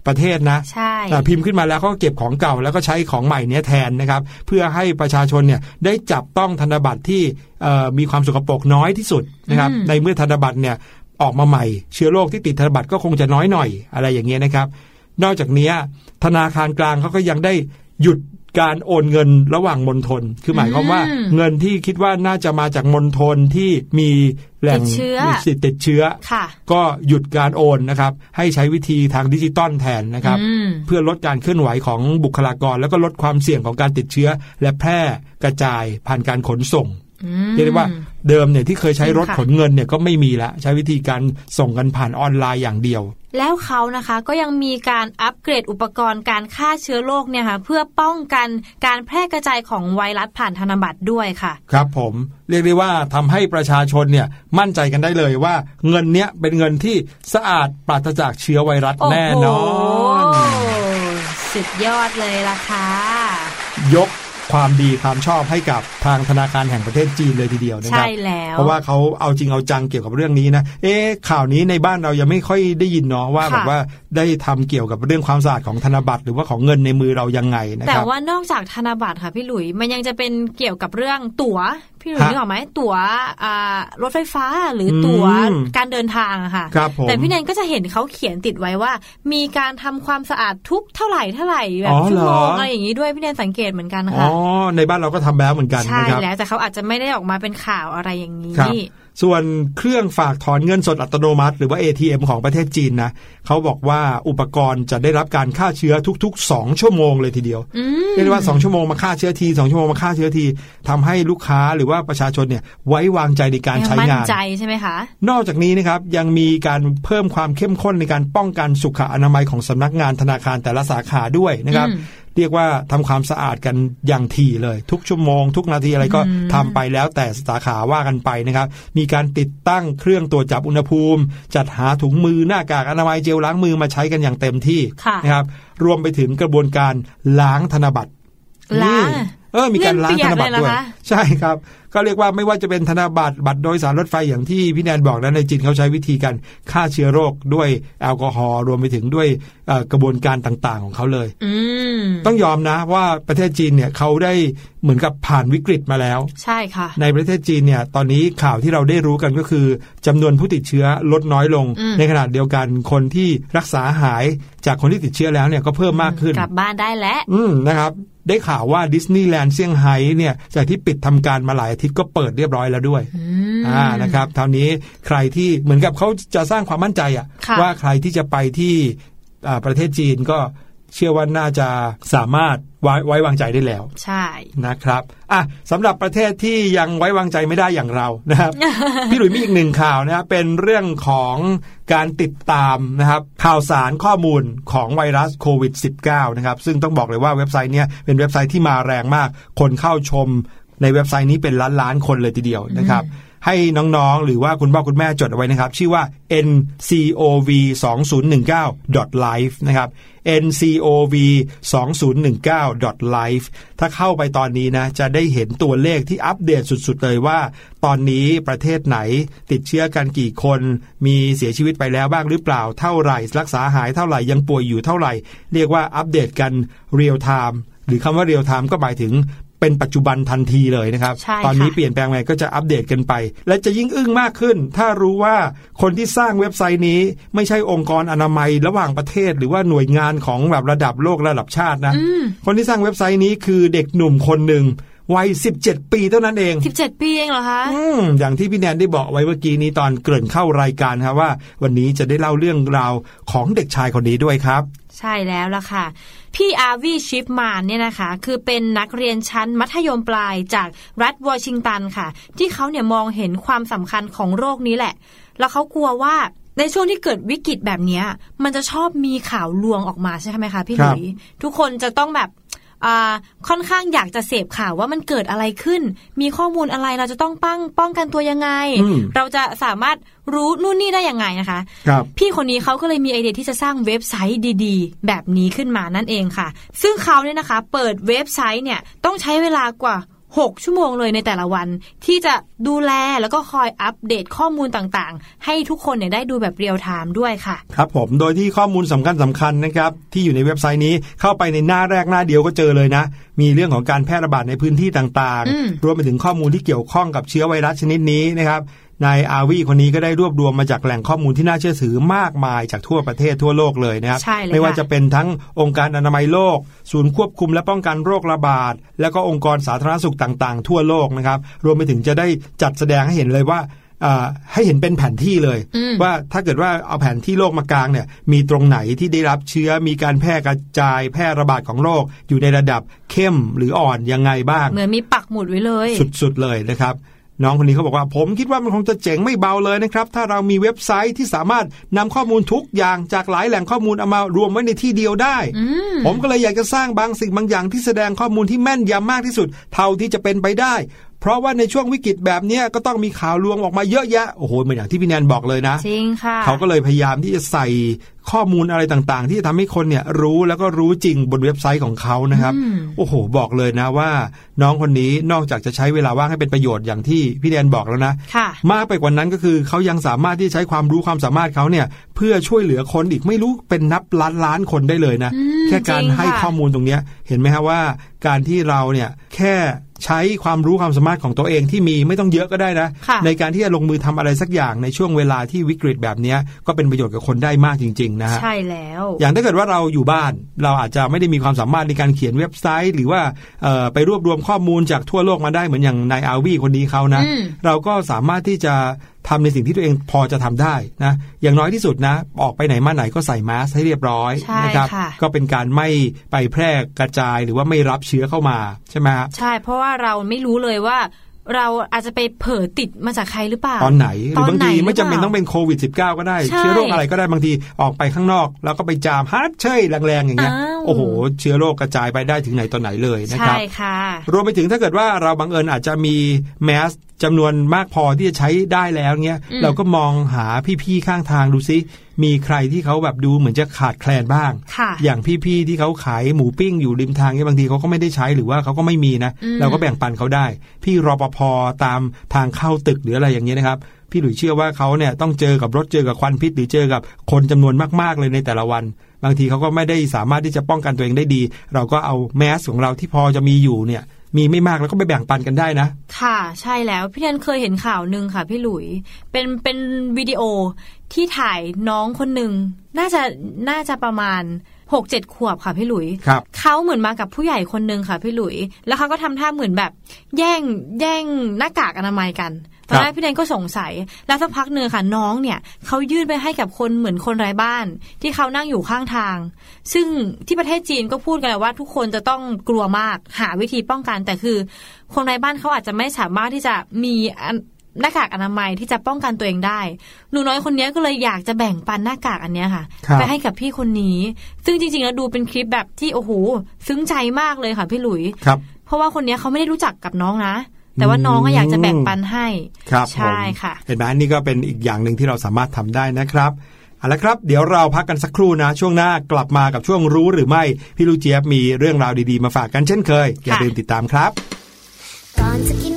ประเทศนะใช่แต่พิมพ์ขึ้นมาแล้วเขาก็เก็บของเก่าแล้วก็ใช้ของใหม่เนี้ยแทนนะครับ เพื่อให้ประชาชนเนี่ยได้จับต้องธนบัตรที่เอ่อมีความสกปรกน้อยที่สุดนะครับ ในเมื่อธนบัตรเนี่ยออกมาใหม่ เชื้อโรคที่ติดธนบัตรก็คงจะน้อยหน่อยอะไรอย่างเงี้ยนะครับ นอกจากเนี้ยธนาคารกลางเขาก็ยังได้หยุด การโอนเงินระหว่างมณฑลคือหมายความว่าอืมเงินที่คิดว่าน่าจะมาจากมณฑลที่มีแหล่งติดเชื้อมีสิทธิ์ติดเชื้อค่ะก็หยุดการโอนนะครับ ให้ใช้วิธีทางดิจิตอลแทนนะครับอืมเพื่อลดการเคลื่อนไหวของบุคลากร แล้วก็ลดความเสี่ยงของการติดเชื้อ และแพร่กระจายผ่านการขนส่งอืม เรียกได้ว่าเดิมเนี่ยที่เคยใช้รถจริงค่ะขนเงินเนี่ยก็ไม่มีแล้วใช้วิธีการส่งกันผ่านออนไลน์อย่างเดียว แล้วเขานะคะก็ยังมีการอัปเกรดอุปกรณ์การฆ่าเชื้อโรคเนี่ยค่ะเพื่อป้องกันการแพร่กระจายของไวรัสผ่านธนบัตรด้วยค่ะ ครับผมเรียกได้ว่าทำให้ประชาชนเนี่ยมั่นใจกันได้เลยว่า เงินเนี้ยเป็นเงินที่สะอาดปราศจากเชื้อไวรัสโอ้โหแน่นอนสุดยอดเลยล่ะค่ะยก ความดีความชอบให้กับทางธนาคารแห่งประเทศจีนเลยทีเดียวนะคใช่รับแล้วเพราะว่าเขาเอาจริงเอาจังเกี่ยวกับเรื่องนี้นะเอ๊ะข่าวนี้ในบ้านเรายังไม่ค่อยได้ยินเนาะว่าค่ะแบบว่าได้ทำเกี่ยวกับเรื่องความสะอาดของธนบัตรหรือว่าของเงินในมือเรายังไงนะแต่ครับว่านอกจากธนบัตรค่ะพี่หลุยมันยังจะเป็นเกี่ยวกับเรื่องตั๋ว พี่หลุยฮะนึกออกไหมตั๋วอ่ารถไฟฟ้าหรือตั๋วอืมการเดินทางอะค่ะครับผมแต่พี่แนนก็จะเห็นเขาเขียนติดไว้ว่า มีการทำความสะอาดทุกเท่าไหร่เท่าไหร่แบอ๋บอชั่วโมงเหรอออะไรอย่างนี้ด้วยพี่แนนสังเกตเหมือนกันอ๋ค่ะอในบ้านเราก็ทำแล้วเหมือนกันใช่นะครับแล้วแต่เขาอาจจะไม่ได้ออกมาเป็นข่าวอะไรอย่างนี้ครับ ส่วนเครื่องฝากถอนเงินสดอัตโนมัติ หรือว่า ATM ของประเทศจีนนะเขาบอกว่าอุปกรณ์จะได้รับการฆ่าเชื้อทุก ๆ 2 ชั่วโมงเลยทีเดียวอืมเรียกได้ว่า 2 ชั่วโมงมาฆ่าเชื้อที2ชั่วโมงมาฆ่าเชื้อทีทำให้ลูกค้าหรือว่าประชาชนเนี่ยไว้วางใจในการยังใช้มั่นงานใจใช่ไหมคะนอกจากนี้นะครับยังมีการเพิ่มความเข้มข้นในการป้องกันสุขอนามัยของสำนักงานธนาคารแต่ละสาขาด้วยนะครับอืม เรียกว่าทำความสะอาดกันอย่างถี่เลย ทุกชั่วโมง ทุกนาทีอะไรก็อืมทำไปแล้วแต่สาขาว่ากันไปนะครับ มีการติดตั้งเครื่องตรวจจับอุณหภูมิ จัดหาถุงมือหน้ากากอนามัยเจลล้างมือมาใช้กันอย่างเต็มที่ค่ะนะครับ รวมไปถึงกระบวนการล้างธนบัตรล้างนี่เออ มีการล้างธนบัตรด้วยเล่นเปียกเลยเหรอคะใช่ครับ ก็เรียกว่าไม่ว่าจะเป็นธนบัตรบัตรโดยสารรถไฟอย่างที่พี่แนนบอกนะในจีนเขาใช้วิธีการฆ่าเชื้อโรคด้วยแอลกอฮอล์รวมไปถึงด้วยเอ่อ กระบวนการต่างๆของเขาเลยอืมต้องยอมนะว่าประเทศจีนเนี่ยเขาได้เหมือนกับผ่านวิกฤตมาแล้ว ใช่ค่ะ ในประเทศจีนเนี่ย ตอนนี้ข่าวที่เราได้รู้กันก็คือจำนวนผู้ติดเชื้อลดน้อยลงอืมในขณะเดียวกันคนที่รักษาหายจากคนที่ติดเชื้อแล้วเนี่ยก็เพิ่มมากขึ้น กลับบ้านได้แล้ว อืมนะครับได้ข่าวว่าดิสนีย์แลนด์เซี่ยงไฮ้เนี่ยจากที่ปิดทำการมาหลายอาทิตย์ก็เปิดเรียบร้อยแล้วด้วยอืมอ่านะครับเท่านี้ใครที่เหมือนกับเขาจะสร้างความมั่นใจอะค่ะว่าใครที่จะไปที่อ่า ประเทศจีนก็เชื่อว่าน่าจะสามารถไว้ไว้วางใจได้แล้ว ใช่นะครับอะสำหรับประเทศที่ยังไว้วางใจไม่ได้อย่างเรานะครับ พี่หลุยมีอีกหนึ่งข่าวนะครับเป็นเรื่องของการติดตามนะครับ ข่าวสารข้อมูลของไวรัสโควิด -19 นะครับ ซึ่งต้องบอกเลยว่าเว็บไซต์เนี้ยเป็นเว็บไซต์ที่มาแรงมาก คนเข้าชมในเว็บไซต์นี้เป็นล้านล้านๆคนเลยทีเดียวนะครับ ให้น้องๆ หรือว่าคุณพ่อคุณแม่จดเอาไว้นะครับ ชื่อว่า ncov 2019 live นะครับ ncov 2019 live ถ้าเข้าไปตอนนี้นะ จะได้เห็นตัวเลขที่อัปเดตสุดๆ เลยว่า ตอนนี้ประเทศไหนติดเชื้อกันกี่คน มีเสียชีวิตไปแล้วบ้างหรือเปล่าเท่าไหร่ รักษาหายเท่าไหร่ยังป่วยอยู่เท่าไหร่ เรียกว่าอัปเดตกัน real time หรือคำว่า real time ก็หมายถึง เป็นปัจจุบันทันทีเลยนะครับใช่ตอนนี้ค่ะเปลี่ยนแปลงไปก็จะอัปเดตกันไป และจะยิ่งอึ้งมากขึ้น ถ้ารู้ว่าคนที่สร้างเว็บไซต์นี้ ไม่ใช่องค์กรอนามัยระหว่างประเทศ หรือว่าหน่วยงานของแบบระดับโลกระดับชาตินะอืมคนที่สร้างเว็บไซต์นี้คือเด็กหนุ่มคนหนึ่งวัย 17 ปีเท่านั้นเองสิบเจ็ดปีเองเหรอคะ อืม อย่างที่พี่แนนได้บอกไว้เมื่อกี้นี้ตอนเกริ่นเข้ารายการครับว่า วันนี้จะได้เล่าเรื่องราวของเด็กชายคนนี้ด้วยครับ ใช่แล้วล่ะค่ะ พี่อาวีชิฟมานเนี่ยนะคะ คือเป็นนักเรียนชั้นมัธยมปลายจากรัฐวอชิงตันค่ะ ที่เขาเนี่ยมองเห็นความสำคัญของโรคนี้แหละ แล้วเขากลัวว่าในช่วงที่เกิดวิกฤตแบบเนี้ยมันจะชอบมีข่าวลวงออกมาใช่ไหมคะพี่หครัลุบยทุกคนจะต้องแบบอ่า ค่อนข้างอยากจะเสพข่าวว่ามันเกิดอะไรขึ้น มีข้อมูลอะไรเราจะต้องป้องป้องกันตัวยังไงอืมเราจะสามารถรู้นู่นนี่ได้ยังไงนะคะครับพี่คนนี้เขาก็เลยมีไอเดียที่จะสร้างเว็บไซต์ดีๆ แบบนี้ขึ้นมานั่นเองค่ะ ซึ่งเขาเนี่ยนะคะ เปิดเว็บไซต์เนี่ยต้องใช้เวลากว่า 6 ชั่วโมงเลยในแต่ละวัน ที่จะดูแลแล้วก็คอยอัปเดตข้อมูลต่างๆ ให้ทุกคนเนี่ยได้ดูแบบเรียลไทม์ด้วยค่ะ ครับผมโดยที่ข้อมูลสำคัญสำคัญนะครับ ที่อยู่ในเว็บไซต์นี้เข้าไปในหน้าแรกหน้าเดียวก็เจอเลยนะ มีเรื่องของการแพร่ระบาดในพื้นที่ต่างอืมๆรวมไปถึงข้อมูลที่เกี่ยวข้องกับเชื้อไวรัสชนิดนี้นะครับ นายอาวีคนนี้ก็ได้รวบรวมมาจากแหล่งข้อมูลที่น่าเชื่อถือมากมายจากทั่วประเทศทั่วโลกเลยนะครับใช่เลยไม่ว่าค่ะจะเป็นทั้งองค์การอนามัยโลก ศูนย์ควบคุมและป้องกันโรคระบาด แล้วก็องค์กรสาธารณสุขต่างๆ ทั่วโลกนะครับ รวมไปถึงจะได้จัดแสดงให้เห็นเลยว่าอ่าให้เห็นเป็นแผนที่เลยอืมว่าถ้าเกิดว่าเอาแผนที่โลกมากลางเนี่ยมีตรงไหนที่ได้รับเชื้อมีการแพร่กระจายแพร่ระบาดของโรคอยู่ในระดับเข้มหรืออ่อนยังไงบ้าง เหมือนมีปักหมุดไว้เลย สุดๆเลยนะครับ น้องคนนี้เขาบอกว่าผมคิดว่ามันคงจะเจ๋งไม่เบาเลยนะครับ ถ้าเรามีเว็บไซต์ที่สามารถนำข้อมูลทุกอย่างจากหลายแหล่งข้อมูลเอามารวมไว้ในที่เดียวได้อืมผมก็เลยอยากจะสร้างบางสิ่งบางอย่างที่แสดงข้อมูลที่แม่นยำมากที่สุด เท่าที่จะเป็นไปได้ เพราะว่าในช่วงวิกฤตแบบเนี้ยก็ต้องมีข่าวลวงออกมาเยอะแยะโอ้โหเหมือนอย่างที่พี่แนนบอกเลยนะจริงค่ะเขาก็เลยพยายามที่จะใส่ข้อมูลอะไรต่างๆ ที่จะทำให้คนเนี่ยรู้แล้วก็รู้จริงบนเว็บไซต์ของเขานะครับอืมโอ้โห บอกเลยนะว่า น้องคนนี้นอกจากจะใช้เวลาว่างให้เป็นประโยชน์อย่างที่พี่แดนบอกแล้วนะค่ะมากไปกว่านั้นก็คือเขายังสามารถที่จะใช้ความรู้ความสามารถเขาเนี่ย เพื่อช่วยเหลือคนอีกไม่รู้เป็นนับล้านล้านคนได้เลยนะอืมแค่การจริงให้ค่ะข้อมูลตรงเนี้ยเห็นไหมฮะว่า การที่เราเนี่ยแค่ ใช้ความรู้ความสามารถของตัวเองที่มีไม่ต้องเยอะก็ได้นะค่ะในการที่จะลงมือทำอะไรสักอย่างในช่วงเวลาที่วิกฤตแบบเนี้ยก็เป็นประโยชน์กับคนได้มากจริง ๆ นะฮะใช่แล้ว อย่างถ้าเกิดว่าเราอยู่บ้าน เราอาจจะไม่ได้มีความสามารถในการเขียนเว็บไซต์ หรือว่าเอ่อไปรวบรวมข้อมูลจากทั่วโลกมาได้เหมือนอย่างนายอาวีคนนี้เขานะอืมเราก็สามารถที่จะ ทำในสิ่งที่ตัวเองพอจะทำได้นะอย่างน้อยที่สุดนะ ออกไปไหนมาไหนก็ใส่มาสก์ให้เรียบร้อยใช่นะครับค่ะก็เป็นการไม่ไปแพร่กระจายหรือว่าไม่รับเชื้อเข้ามาใช่ไหมฮะใช่ เพราะว่าเราไม่รู้เลยว่าเราอาจจะไปเผลอติดมาจากใครหรือเปล่า ตอนไหนหรือบางทีตอนไหนไม่จำเป็นหรือเปล่าต้องเป็นโควิด -19 ก็ได้ใช่เชื้อโรคอะไรก็ได้บางทีออกไปข้างนอก แล้วก็ไปจามฮัดเช้ยแรงๆอย่างเงี้ยอ้าวโอ้โห เชื้อโรคกระจายไปได้ถึงไหนตอนไหนเลยนะคใช่รับค่ะรวมไปถึงถ้าเกิดว่าเราบังเอิญอาจจะมีแมส จำนวนมากพอที่จะใช้ได้แล้วเงี้ยอืมเราก็มองหาพี่ๆข้างทางดูซิ มีใครที่เขาแบบดูเหมือนจะขาดแคลนบ้างค่ะอย่างพี่ๆที่เขาขายหมูปิ้งอยู่ริมทางเนี่ยบางทีเขาก็ไม่ได้ใช้หรือว่าเขาก็ไม่มีนะอืมเราก็แบ่งปันเขาได้ พี่รปภตามทางเข้าตึกหรืออะไรอย่างเงี้ยนะครับพี่หลุยเชื่อว่าเขาเนี่ยต้องเจอกับรถเจอกับควันพิษหรือเจอกับคนจำนวนมากๆเลยในแต่ละวัน บางทีเขาก็ไม่ได้สามารถที่จะป้องกันตัวเองได้ดี เราก็เอาแมสของเราที่พอจะมีอยู่เนี่ย มีไม่มากแล้วก็ไปแบ่งปันกันได้นะ ค่ะใช่แล้วพี่แทนเคยเห็นข่าวหนึ่งค่ะ พี่หลุย เป็นเป็นวิดีโอที่ถ่ายน้องคนหนึ่งน่าจะน่าจะประมาณหกเจ็ดขวบค่ะพี่หลุย ครับเขาเหมือนมากับผู้ใหญ่คนหนึ่งค่ะพี่หลุย แล้วเขาก็ทำท่าเหมือนแบบ แย่งแย่งหน้ากากอนามัยกัน ตอนแรกพี่แดนก็สงสัย แล้วสักพักหนึ่งค่ะน้องเนี่ยเขายื่นไปให้กับคนเหมือนคนไร้บ้าน ที่เขานั่งอยู่ข้างทาง ซึ่งที่ประเทศจีนก็พูดกันแล้วว่าทุกคนจะต้องกลัวมากหาวิธีป้องกันแต่คือ คนไร้บ้านเขาอาจจะไม่สามารถที่จะมีอันหน้ากากอนามัยที่จะป้องกันตัวเองได้ หนูน้อยคนนี้ก็เลยอยากจะแบ่งปันหน้ากากอันเนี้ยค่ะครับไปให้กับพี่คนนี้ ซึ่งจริงๆแล้วดูเป็นคลิปแบบที่โอ้โหซึ้งใจมากเลยค่ะพี่หลุย ครับ เพราะว่าคนนี้เขาไม่ได้รู้จักกับน้องนะ แต่ว่าน้องก็อยากจะแบ่งปันให้ครับใช่ผมค่ะ เห็นไหมนี่ก็เป็นอีกอย่างหนึ่งที่เราสามารถทำได้นะครับเอาละครับเดี๋ยวเราพักกันสักครู่นะ ช่วงหน้ากลับมากับช่วงรู้หรือไม่ พี่ลูกเจี๊ยบมีเรื่องราวดีๆมาฝากกันเช่นเคย อย่าค่ะลืมติดตามครับก่อนจะกิน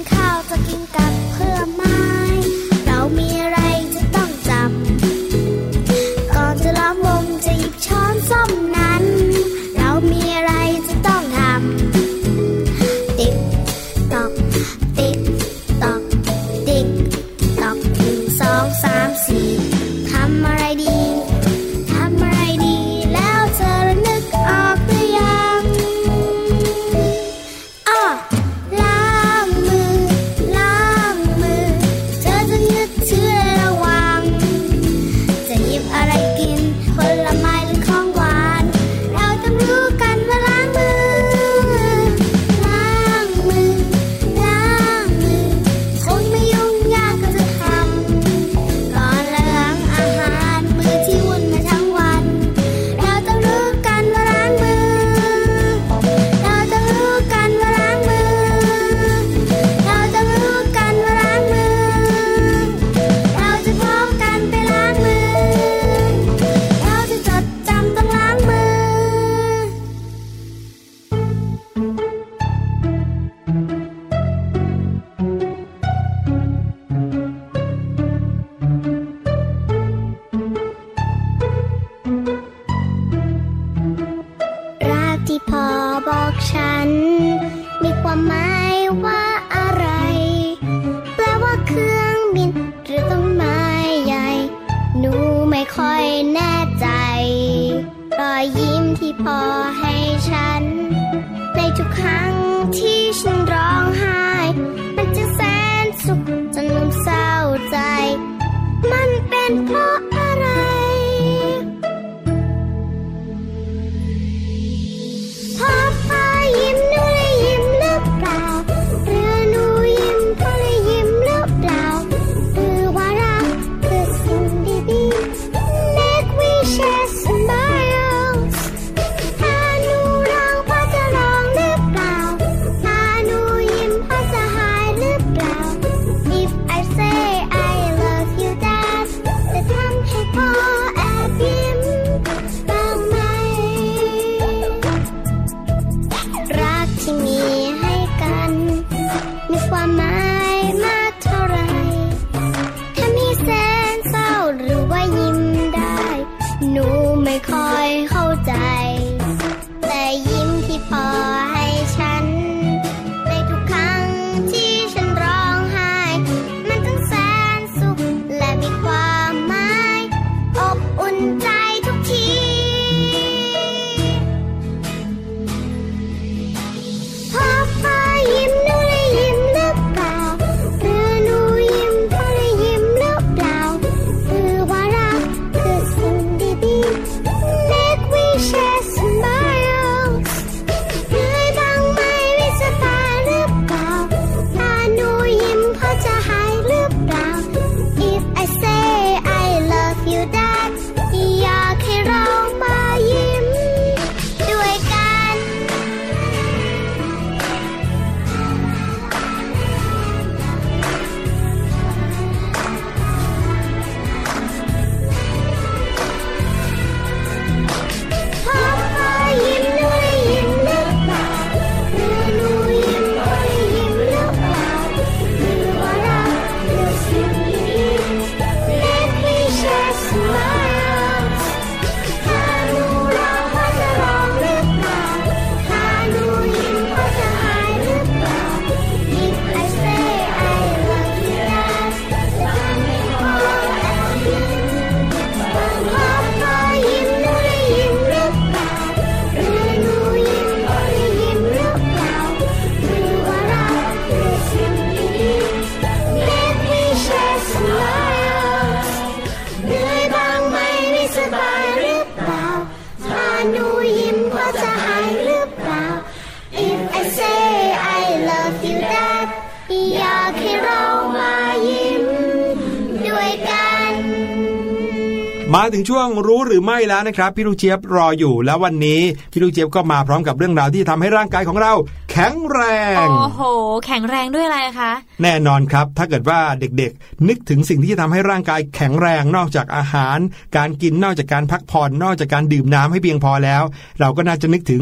ถึงช่วงรู้หรือไม่แล้วนะครับพี่ลูกเจี๊ยบรออยู่แล้ววันนี้พี่ลูกเจี๊ยบก็มาพร้อมกับเรื่องราวที่ทำให้ร่างกายของเรา แข็งแรงโอ้โห แข็งแรงด้วยอะไรคะ แน่นอนครับ ถ้าเกิดว่าเด็กๆ นึกถึงสิ่งที่จะทำให้ร่างกายแข็งแรงนอกจากอาหาร การกินนอกจากการพักผ่อนนอกจากการดื่มน้ำให้เพียงพอแล้ว เราก็น่าจะนึกถึง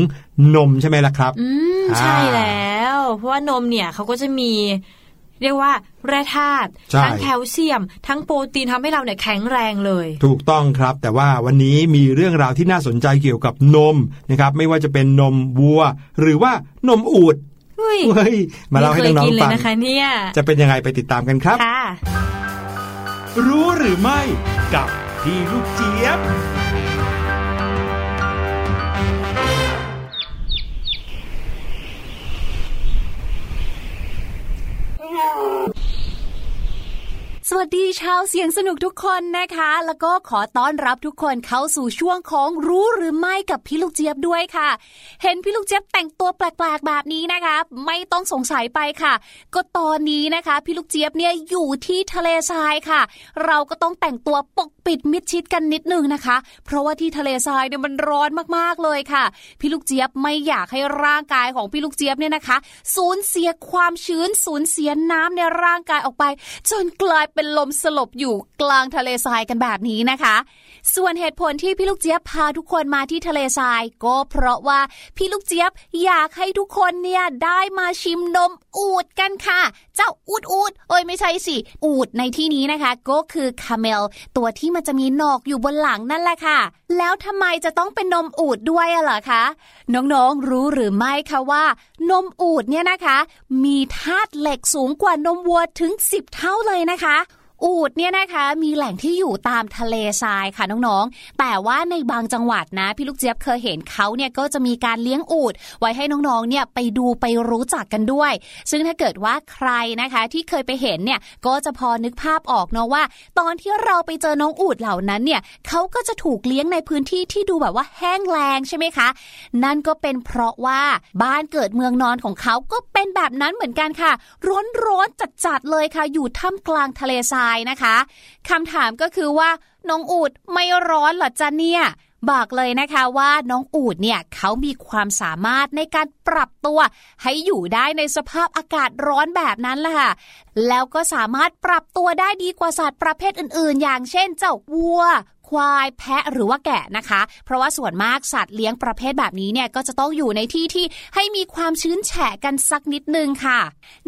นมใช่ไหมล่ะครับ อืมอ่าใช่แล้ว เพราะว่านมเนี่ยเขาก็จะมี เรียกว่าแร่ธาตุใช่ทั้งแคลเซียม ทั้งโปรตีนทำให้เราเนี่ยแข็งแรงเลย ถูกต้องครับ แต่ว่าวันนี้มีเรื่องราวที่น่าสนใจเกี่ยวกับนมนะครับ ไม่ว่าจะเป็นนมวัว หรือว่านมอูดเฮ้ยเฮ้ยมาเล่าให้ไม่เคยน้องกินๆเลฟัยงนะคะเนี่ยจะเป็นยังไงไปติดตามกันครับค่ะรู้หรือไม่กับพี่ลูกเจี๊ยบ No! สวัสดีชาวเสียงสนุกทุกคนนะคะ แล้วก็ขอต้อนรับทุกคนเข้าสู่ช่วงของรู้หรือไม่กับพี่ลูกเจี๊ยบด้วยค่ะ เห็นพี่ลูกเจี๊ยบแต่งตัวแปลกๆแบบนี้นะคะ ไม่ต้องสงสัยไปค่ะ ก็ตอนนี้นะคะ พี่ลูกเจี๊ยบเนี่ยอยู่ที่ทะเลทรายค่ะ เราก็ต้องแต่งตัวปกปิดมิดชิดกันนิดนึงนะคะ เพราะว่าที่ทะเลทรายเนี่ยมันร้อนมากๆเลยค่ะ พี่ลูกเจี๊ยบไม่อยากให้ร่างกายของพี่ลูกเจี๊ยบเนี่ยนะคะ สูญเสียความชื้นสูญเสียน้ำในร่างกายออกไป จนกลายเป็นลมสลบอยู่กลางทะเลทรายกันแบบนี้นะคะ ส่วนเหตุผลที่พี่ลูกเจี๊ยบพาทุกคนมาที่ทะเลทราย ก็เพราะว่าพี่ลูกเจี๊ยบอยากให้ทุกคนเนี่ยได้มาชิมนมอูดกันค่ะ เจ้าอูดอูดเอ้ยไม่ใช่สิ อูดในที่นี้นะคะ ก็คือคาเมล ตัวที่มันจะมีหนอกอยู่บนหลังนั่นแหละค่ะ แล้วทำไมจะต้องเป็นนมอูดด้วยอะเหรอคะน้องๆรู้หรือไม่คะว่า นมอูดเนี่ยนะคะ มีธาตุเหล็กสูงกว่านมวัวถึง 10 เท่าเลยนะคะ อูดเนี่ยนะคะมีแหล่งที่อยู่ตามทะเลทรายค่ะน้องๆ แต่ว่าในบางจังหวัดนะพี่ลูกเจี๊ยบเคยเห็นเขาเนี่ยก็จะมีการเลี้ยงอูด ไว้ให้น้องๆ เนี่ยไปดูไปรู้จักกันด้วย ซึ่งถ้าเกิดว่าใครนะคะที่เคยไปเห็นเนี่ยก็จะพอนึกภาพออกเนาะว่า ตอนที่เราไปเจอน้องอูดเหล่านั้นเนี่ยเขาก็จะถูกเลี้ยงในพื้นที่ที่ดูแบบว่าแห้งแล้งใช่ไหมคะ นั่นก็เป็นเพราะว่าบ้านเกิดเมืองนอนของเขาก็เป็นแบบนั้นเหมือนกันค่ะ ร้อนร้อนจัดจัดๆเลยค่ะ อยู่ท่ามกลางทะเลทรายนะคะคำถามก็คือว่าน้องอูดไม่ร้อนหรอจ๊ะเนี่ยบอกเลยนะคะว่าน้องอูดเนี่ยเขามีความสามารถในการปรับตัวให้อยู่ได้ในสภาพอากาศร้อนแบบนั้นแหละค่ะ แล้วก็สามารถปรับตัวได้ดีกว่าสัตว์ประเภทอื่นๆ อย่างเช่นเจ้าวัว ควาย แพะหรือว่าแกะนะคะ เพราะว่าส่วนมากสัตว์เลี้ยงประเภทแบบนี้เนี่ยก็จะต้องอยู่ในที่ที่ให้มีความชื้นแฉะกันสักนิดนึงค่ะ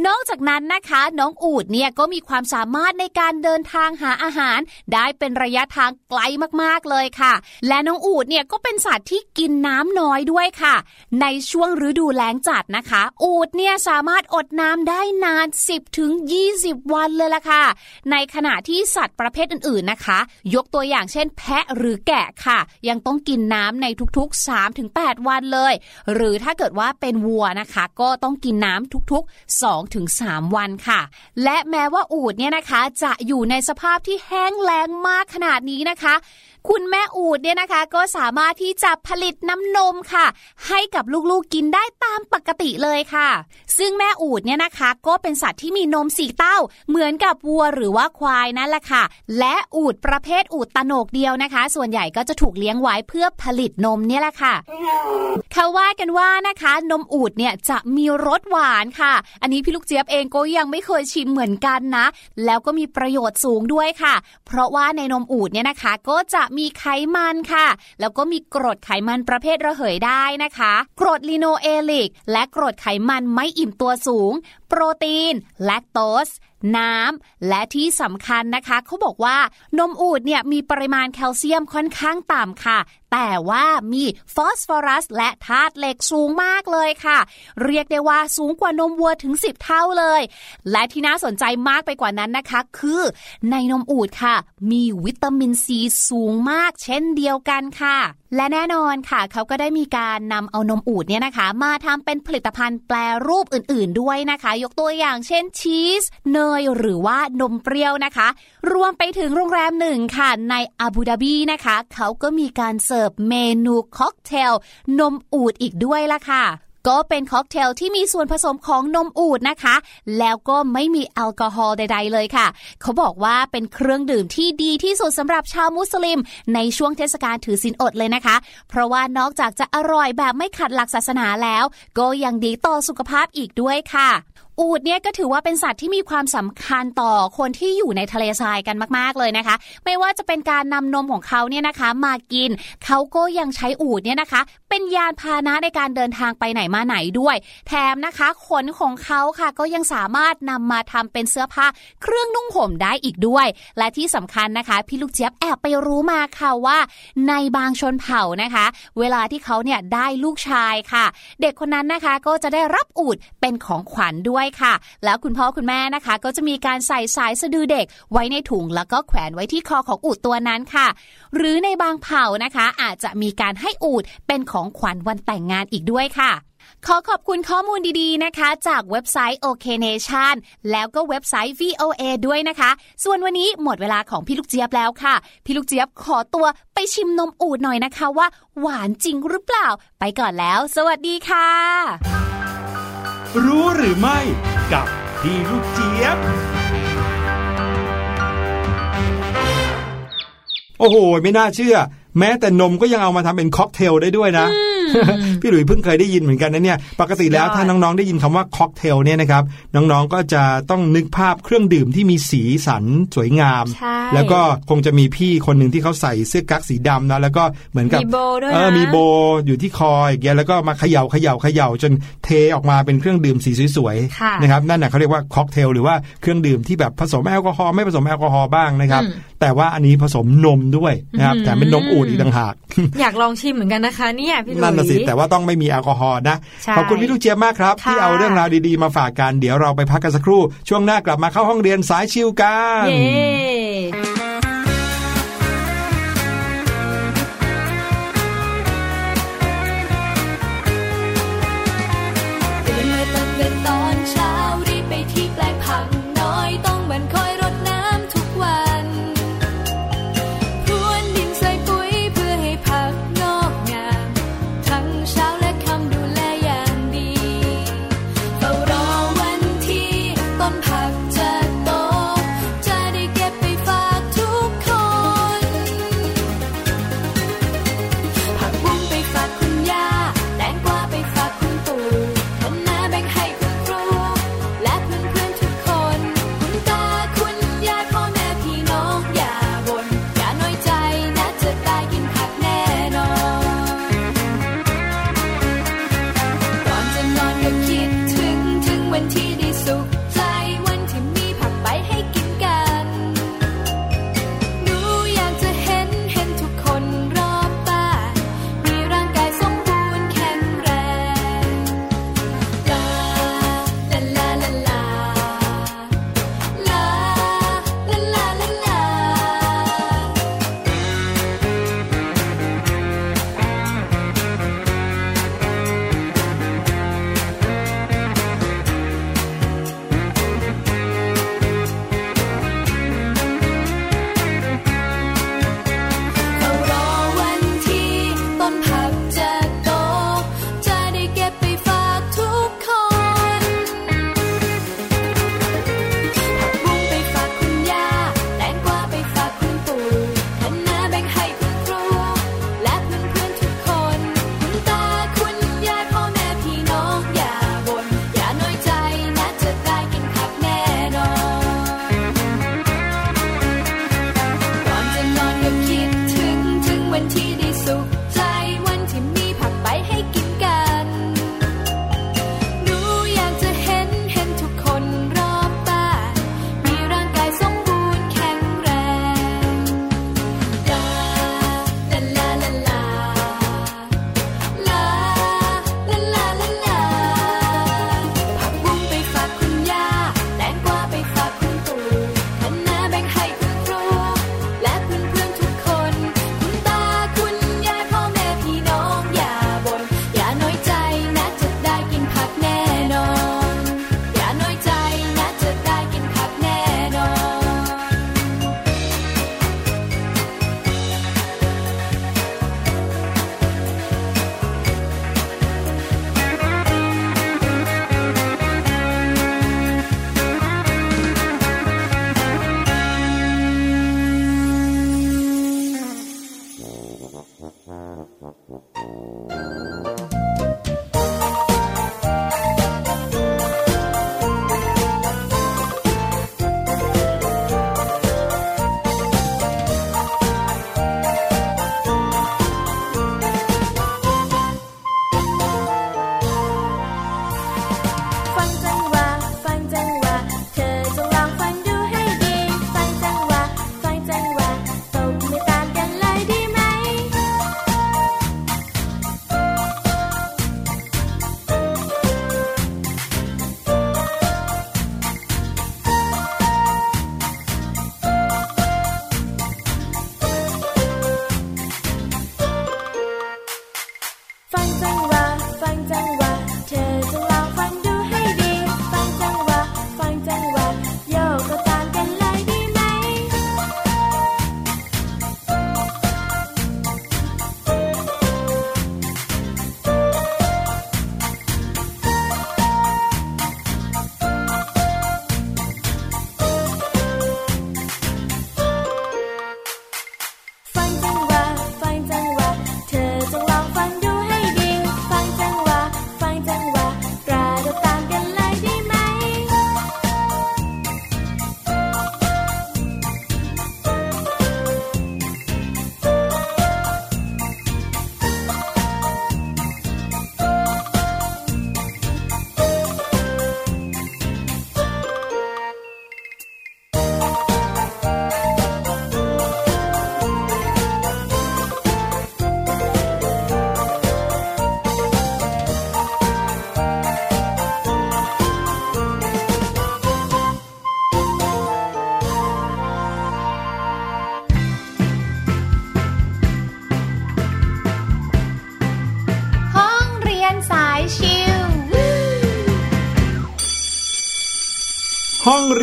นอกจากนั้นนะคะ น้องอูดเนี่ยก็มีความสามารถในการเดินทางหาอาหาร ได้เป็นระยะทางไกลมากๆเลยค่ะ และน้องอูดเนี่ยก็เป็นสัตว์ที่กินน้ำน้อยด้วยค่ะ ในช่วงฤดูแล้งจัดนะคะ อูดเนี่ยสามารถอดน้ำได้นาน 10ถึง20 วันเลยล่ะค่ะ ในขณะที่สัตว์ประเภทอื่นๆนะคะ ยกตัวอย่างเช่นแพะหรือแกะค่ะ ยังต้องกินน้ำในทุกๆ 3-8 วันเลย หรือถ้าเกิดว่าเป็นวัวนะคะ ก็ต้องกินน้ำทุกๆ 2-3 วันค่ะ และแม้ว่าอูดเนี่ยนะคะจะอยู่ในสภาพที่แห้งแล้งมากขนาดนี้นะคะคุณแม่อูดเนี่ยนะคะก็สามารถที่จะผลิตน้ำนมค่ะ ให้กับลูกๆกินได้ตามปกติเลยค่ะ ซึ่งแม่อูดเนี่ยนะคะ ก็เป็นสัตว์ที่มีนมสีเต้า เหมือนกับวัวหรือว่าควายนั่นแหละค่ะ และอูดประเภทอูดตะโหนกเดียวนะคะ ส่วนใหญ่ก็จะถูกเลี้ยงไว้เพื่อผลิตนมเนี่ยแหละค่ะเขาว่ากันว่านะคะ นมอูดเนี่ยจะมีรสหวานค่ะ อันนี้พี่ลูกเจี๊ยบเองก็ยังไม่เคยชิมเหมือนกันนะ แล้วก็มีประโยชน์สูงด้วยค่ะ เพราะว่าในนมอูดเนี่ยนะคะ ก็จะมีไขมันค่ะ แล้วก็มีกรดไขมันประเภทระเหยได้นะคะ กรดลีโนเอลิก และกรดไขมันไม่อิ่มตัวสูง โปรตีน แลคโตสน้ำ และที่สำคัญนะคะ เขาบอกว่านมอูดเนี่ยมีปริมาณแคลเซียมค่อนข้างต่ำค่ะ แต่ว่ามีฟอสฟอรัส และธาตุเหล็กสูงมากเลยค่ะ เรียกได้ว่าสูงกว่านมวัวถึง 10 เท่าเลย และที่น่าสนใจมากไปกว่านั้นนะคะ คือในนมอูดค่ะ มีวิตามินซีสูงมากเช่นเดียวกันค่ะ และแน่นอนค่ะ เขาก็ได้มีการนำเอานมอูฐเนี่ยนะคะ มาทำเป็นผลิตภัณฑ์แปรรูปอื่น ๆ ด้วยนะคะ ยกตัวอย่างเช่นชีส เนย หรือว่านมเปรี้ยวนะคะ รวมไปถึงโรงแรมหนึ่งค่ะ ในอาบูดาบีนะคะ เขาก็มีการเสิร์ฟเมนูค็อกเทลนมอูฐอีกด้วยล่ะค่ะก็เป็นค็อกเทลที่มีส่วนผสมของนมอูฐนะคะ แล้วก็ไม่มีแอลกอฮอล์ใด ๆ เลยค่ะ เขาบอกว่าเป็นเครื่องดื่มที่ดีที่สุดสำหรับชาวมุสลิม ในช่วงเทศกาลถือศีลอดเลยนะคะ เพราะว่านอกจากจะอร่อยแบบไม่ขัดหลักศาสนาแล้ว ก็ยังดีต่อสุขภาพอีกด้วยค่ะ อูดเนี่ยก็ถือว่าเป็นสัตว์ที่มีความสำคัญต่อคนที่อยู่ในทะเลทรายกันมากๆเลยนะคะ ไม่ว่าจะเป็นการนำนมของเขาเนี่ยนะคะ มากินเขาก็ยังใช้อูดเนี่ยนะคะ เป็นยานพาหนะในการเดินทางไปไหนมาไหนด้วย แถมนะคะขนของเขาค่ะก็ยังสามารถนำมาทำเป็นเสื้อผ้าเครื่องนุ่งห่มได้อีกด้วย และที่สำคัญนะคะ พี่ลูกเจี๊ยบแอบไปรู้มาค่ะว่า ในบางชนเผ่านะคะ เวลาที่เขาเนี่ยได้ลูกชายค่ะ เด็กคนนั้นนะคะก็จะได้รับอูดเป็นของขวัญด้วยค่ะ แล้วคุณพ่อคุณแม่นะคะ ก็จะมีการใส่สายสะดือเด็กไว้ในถุงแล้วก็แขวนไว้ที่คอของอูดตัวนั้นค่ะ หรือในบางเผ่านะคะ อาจจะมีการให้อูดเป็นของขวัญวันแต่งงานอีกด้วยค่ะขอขอบคุณข้อมูลดีๆนะคะ จากเว็บไซต์ OK Nation แล้วก็เว็บไซต์ VOA ด้วยนะคะ ส่วนวันนี้หมดเวลาของพี่ลูกเจี๊ยบแล้วค่ะ พี่ลูกเจี๊ยบขอตัวไปชิมนมอูดหน่อยนะคะว่า หวานจริงหรือเปล่า ไปก่อนแล้ว สวัสดีค่ะ รู้หรือไม่กับพี่ลูกเจี๊ยบ โอ้โห ไม่น่าเชื่อ แม้แต่นมก็ยังเอามาทำเป็นค็อกเทลได้ด้วยนะ พี่หลุยเพิ่งเคยได้ยินเหมือนกันนะเนี่ย ปกติแล้วถ้าน้องๆได้ยินคำว่าค็อกเทลเนี่ยนะครับ น้องๆก็จะต้องนึกภาพเครื่องดื่มที่มีสีสันสวยงาม แล้วก็คงจะมีพี่คนหนึ่งที่เขาใส่เสื้อกั๊กสีดำนะแล้วก็เหมือนกับเออมีโบอยู่ที่คออย่างเงี้ยแล้วก็มาเขย่าเขย่าเขย่าจนเทออกมาเป็นเครื่องดื่มสีสวยๆนะครับนั่นแหละเขาเรียกว่าค็อกเทลหรือว่าเครื่องดื่มที่แบบผสมแอลกอฮอล์ไม่ผสมแอลกอฮอล์บ้างนะครับ แต่ว่าอันนี้ผสมนมด้วยนะครับแต่เป็นนมอูดอีกต่างหาก อยากลองชิมเหมือนกันนะคะเนี่ยพี่ลุยละสิแต่ว่าต้องไม่มีแอลกอฮอล์นะขอบคุณพี่ลูกเจี๊ยบมากครับ ที่เอาเรื่องราวดีๆมาฝากกันเดี๋ยวเราไปพักกันสักครู่ ช่วงหน้ากลับมาเข้าห้องเรียนสายชิวกัน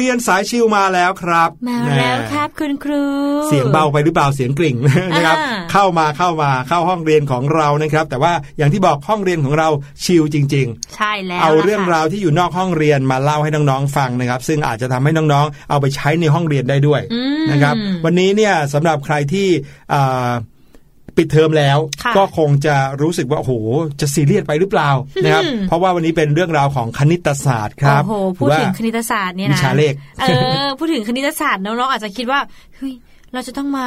รียนสายชิวมาแล้วครับมาน่แล้วครับคุณครู เสียงเบาไปหรือเปล่าเสียงกริ่งนะครับอ่าเข้ามาเข้ามาเข้าห้องเรียนของเรานะครับ แต่ว่าอย่างที่บอกห้องเรียนของเราชิลจริง ๆ ใช่แล้วเอาเรื่องล่ะค่ะราวที่อยู่นอกห้องเรียนมาเล่าให้น้องๆฟังนะครับ ซึ่งอาจจะทำให้น้องๆ เอาไปใช้ในห้องเรียนได้ด้วยอืมนะครับ วันนี้เนี่ยสำหรับใครที่อ่า ปิดเทอมแล้วค่ะก็คงจะรู้สึกว่าโอ้โหจะซีเรียสไปหรือเปล่านะครับอืมเพราะว่าวันนี้เป็นเรื่องราวของคณิตศาสตร์ครับโอ้โหพูดหรือถึงว่าคณิตศาสตร์เนี่ยวินะชาเลขเออพูดถึงคณิตศาสตร์น้องๆอาจจะคิดว่าเฮ้ยเราจะต้องมา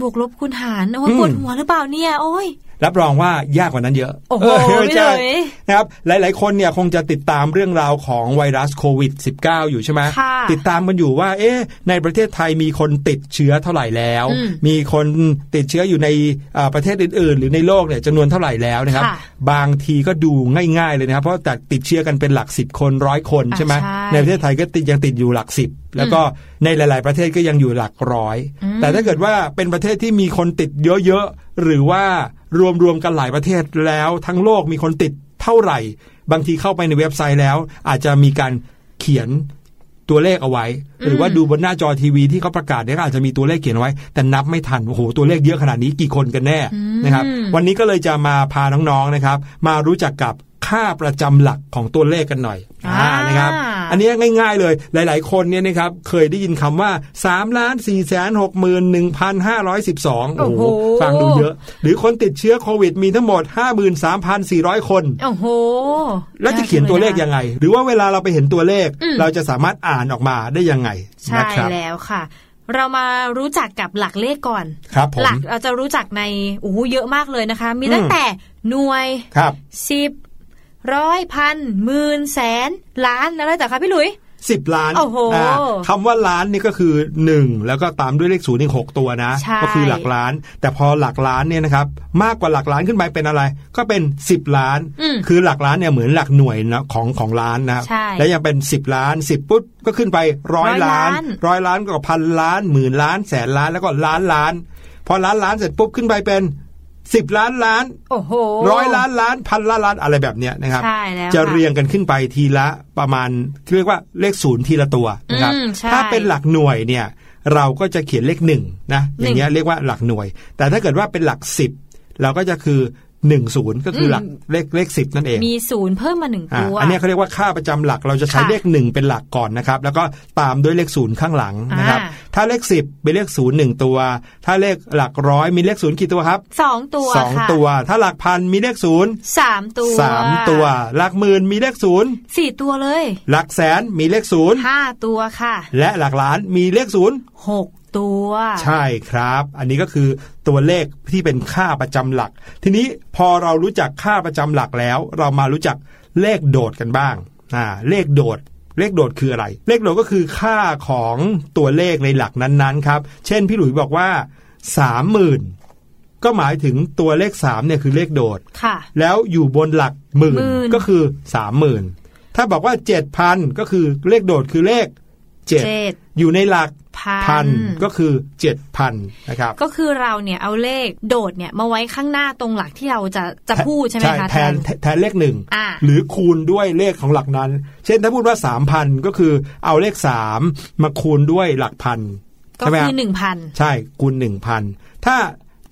บวกลบคูณหารโอ้ยอืมปวดหัวหรือเปล่าเนี่ย โอ้ย รับรองว่ายากกว่านั้นเยอะโอ้โหเไม่ใช่พี่หลุยนะครับหลาย ๆ คนเนี่ยคงจะติดตามเรื่องราวของไวรัสโควิด -19 อยู่ใช่ไหมค่ะติดตามกันอยู่ว่า เอ๊ะในประเทศไทยมีคนติดเชื้อเท่าไหร่แล้วอืมมีคนติดเชื้ออยู่ในอ่าประเทศอื่น ๆ หรือในโลกเนี่ยจำนวนเท่าไหร่แล้วนะครับค่ะบางทีก็ดูง่าย ๆ เลยนะครับ เพราะแต่ติดเชื้อกันเป็นหลักสิบคนร้อยคนอ่าใช่ไหมใช่ในประเทศไทยก็ติดยังติดอยู่หลักสิบแล้วก็ในหลาย ๆ ประเทศก็ยังอยู่หลักร้อยอืมแต่ถ้าเกิดว่าเป็นประเทศที่มีคนติดเยอะ ๆ หรือว่ารวมๆกันหลายประเทศแล้วทั้งโลกมีคนติดเท่าไหร่ บางทีเข้าไปในเว็บไซต์แล้ว อาจจะมีการเขียนตัวเลขเอาไว้ หรือว่าดูบนหน้าจอทีวีที่เขาประกาศเนี่ยก็อาจจะมีตัวเลขเขียนเอาไว้ แต่นับไม่ทันโอ้โหตัวเลขเยอะขนาดนี้กี่คนกันแน่นะครับ วันนี้ก็เลยจะมาพาน้องๆนะครับ มารู้จักกับ ค่าประจำหลักของตัวเลขกันหน่อยอ่านะครับ อันนี้ง่ายๆเลยหลาย ๆ คนเนี่ยนะครับเคยได้ยินคำว่า3ล้าน4แสน6หมื่น1,512โอ้โหโอ้โหฟังดูเยอะ หรือคนติดเชื้อโควิดมีทั้งหมด 53,400 คน โอ้โห แล้วจะเขียนตัวเลขยังไง หรือว่าเวลาเราไปเห็นตัวเลขอืมเราจะสามารถอ่านออกมาได้ยังไงใช่นะครับแล้วค่ะเรามารู้จักกับหลักเลขก่อน ครับผมหลักเราจะรู้จักในโอ้โหเยอะมากเลยนะคะ มีตั้งแต่หน่วยครับสิบ ร้อยพันหมื่นแสนล้านแล้วแต่คะพี่หลุยสิบล้านโอ้โหาคำว่าล้านนี่ก็คือ1แล้วก็ตามด้วยเลขศูนย์อีกหกตัวนะใช่ก็คือหลักล้าน แต่พอหลักล้านเนี่ยนะครับมากกว่าหลักล้านขึ้นไปเป็นอะไร ก็เป็น10ล้านอืมคือหลักล้านเนี่ยเหมือนหลักหน่วยนะของของล้านนะครับใช่แล้วยังเป็น10ล้าน10ปุ๊บก็ขึ้นไปร้อยร้อยล้านล้านร้อยล้านก็พันล้านหมื่นล้านแสนล้านแล้วก็ล้านล้าน พอล้านล้านเสร็จปุ๊บขึ้นไปเป็น 10ล้านล้านโอ้โหร้อยล้านล้านพันล้านล้านอะไรแบบเนี้ยนะครับใช่แล้วจะค่เรียงกันขึ้นไปทีละประมาณเรียกว่าเลขศูนย์ทีละตัวนะครับอืมใช่ถ้าเป็นหลักหน่วยเนี่ย เราก็จะเขียนเลขหนึ่งนะอย่างเงี้ยเรียกว่าหลักหน่วย แต่ถ้าเกิดว่าเป็นหลักสิบเราก็จะคือ หนึ่งศูนย์ก็คืออมหลักเลขเลขสิบนั่นเอง มีศูนย์เพิ่มมาหนึ่งอ่าตัวอันเนี้ยเขาเรียกว่าค่าประจำหลักเราจะใช้ค่ะเลขหนึ่งเป็นหลักก่อนนะครับ แล้วก็ตามด้วยเลขศูนย์ข้างหลังนะครับอ่าถ้าเลขสิบเป็นเลขศูนย์หนึ่งตัว ถ้าเลขหลักร้อยมีเลขศูนย์กี่ตัวครับสองตัวสองค่ะตัว ถ้าหลักพันมีเลขศูนย์สามตัวสามตัว หลักหมื่นมีเลขศูนย์สี่ตัวเลย หลักแสนมีเลขศูนย์ห้าตัวค่ะ และหลักล้านมีเลขศูนย์หกตัว ใช่ครับ อันนี้ก็คือ ตัวเลขที่เป็นค่าประจำหลัก ทีนี้พอเรารู้จักค่าประจำหลักแล้ว เรามารู้จักเลขโดดกันบ้างอ่าเลขโดด เลขโดดคืออะไร เลขโดดก็คือค่าของตัวเลขในหลักนั้นๆครับเช่นพี่หลุยบอกว่าสามหมื่นก็หมายถึงตัวเลขสามเนี่ยคือเลขโดด ค่ะ แล้วอยู่บนหลักหมื่นหมื่นก็คือสามหมื่นถ้าบอกว่าเจ็ดพันก็คือเลขโดดคือเลข เจ็ดเจ็ดอยู่ในหลักพันพันก็คือเจ็ดพันนะครับก็คือเราเนี่ยเอาเลขโดดเนี่ยมาไว้ข้างหน้าตรงหลักที่เราจะจะพูดใช่ไหมคะแทนแทนเลขหนึ่งอ่าหรือคูณด้วยเลขของหลักนั้น เช่นถ้าพูดว่าสามพันก็คือเอาเลขสามมาคูณด้วยหลักพันก็ใช่ไหมคืฮะอหนึ่งพันใช่คูณหนึ่งพันถ้า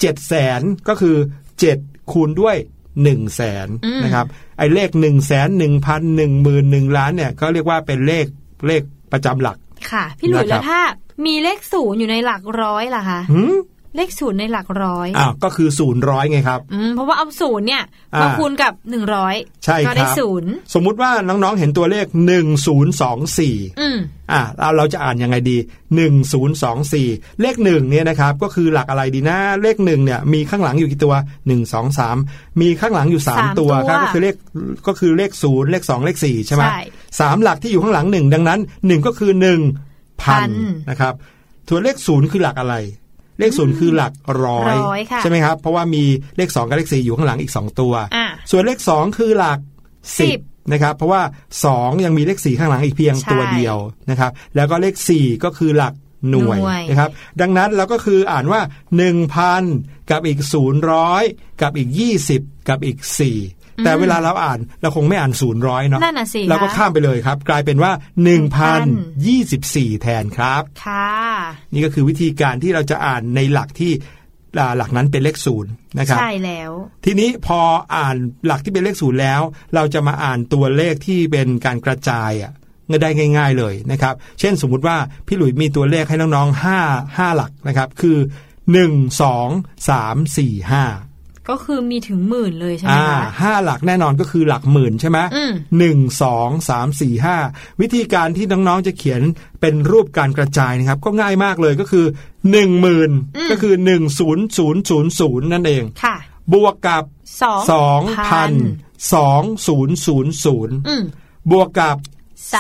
เจ็ดแสนก็คือเจ็ดคูณด้วยหนึ่งแสนนะครับไอ้เลขหนึ่งแสนหนึ่งพันหนึ่งหมื่นหนึ่งล้านเนี่ยก็เรียกว่าเป็นเลขเลขประจำหลัก ค่ะ พี่หลุยนะครับแล้วถ้ามีเลขศูนย์อยู่ในหลักร้อยล่ะคะหืม เลขศูนย์ในหลักร้อยอ้าวก็คือศูนย์ร้อยไงครับอืมเพราะว่าเอาศูนย์เนี่ยอ่ามมาคูณกับหนึ่งร้อยใช่ก็ได้ครับศูนย์สมมุติว่าน้องๆเห็นตัวเลข1024อืมอะเราเราจะอ่านยังไงดี1024เลขหนึ่งเนี่ยนะครับก็คือหลักอะไรดีนะเลขหนึ่งเนี่ยมีข้างหลังอยู่กี่ตัว1 2 3มีข้างหลังอยู่สาม3ตัวตัวครับก็คือเลขก็คือเลขศูนย์เลข2เลข4ใช่ไหมใช่สามหลักที่อยู่ข้างหลังหนึ่งดังนั้นหนึ่งก็คือ1พัพันนนะครับส่วนเลขศูนย์คือหลักอะไร เลขศูนย์คือหลักร้อยร้อยค่ะใช่ไหมครับ เพราะว่ามีเลข 2 กับเลข 4 อยู่ข้างหลังอีก 2 ตัวอะส่วนเลข 2 คือหลักสิบ10นะครับเพราะว่า 2 ยังมีเลข 4 ข้างหลังอีกเพียงใช่ตัวเดียวนะครับแล้วก็เลข 4 ก็คือหลักหน่วยหน่วยนะครับดังนั้นเราก็คืออ่านว่า 1,000 กับอีก 000กับอีก 20 กับอีก 4 แต่เวลาเราอ่านเราคงไม่อ่านศูนย์ร้อยเนาะนั่นน่ะสิเราก็คะข้ามไปเลยครับ กลายเป็นว่า 1,024 แทนครับ ค่ะ นี่ก็คือวิธีการที่เราจะอ่านในหลักที่อ่าหลักนั้นเป็นเลขศูนย์นะครับใช่แล้ว ทีนี้พออ่านหลักที่เป็นเลขศูนย์แล้ว เราจะมาอ่านตัวเลขที่เป็นการกระจายอะก็ได้ง่าย ๆเลยนะครับ เช่นสมมุติว่าพี่หลุยมีตัวเลขให้น้องๆห้าห้าหลักนะครับ คือหนึ่งสองสามสี่ห้า ก็คือมีถึงหมื่นเลยใช่ไหมอ่าคะห้าหลักแน่นอนก็คือหลักหมื่นใช่ไหมอืมหนึ่งสองสามสี่ห้าวิธีการที่น้องๆจะเขียนเป็นรูปการกระจายนะครับ ก็ง่ายมากเลยก็คือหนึ่งหมื่นก็คือหนึ่งศูนย์ศูนย์ศูนย์ศูนย์นั่นเองค่ะบวกกับสองสองพันสองศูนย์ศูนย์ศูนย์อืมบวกกับ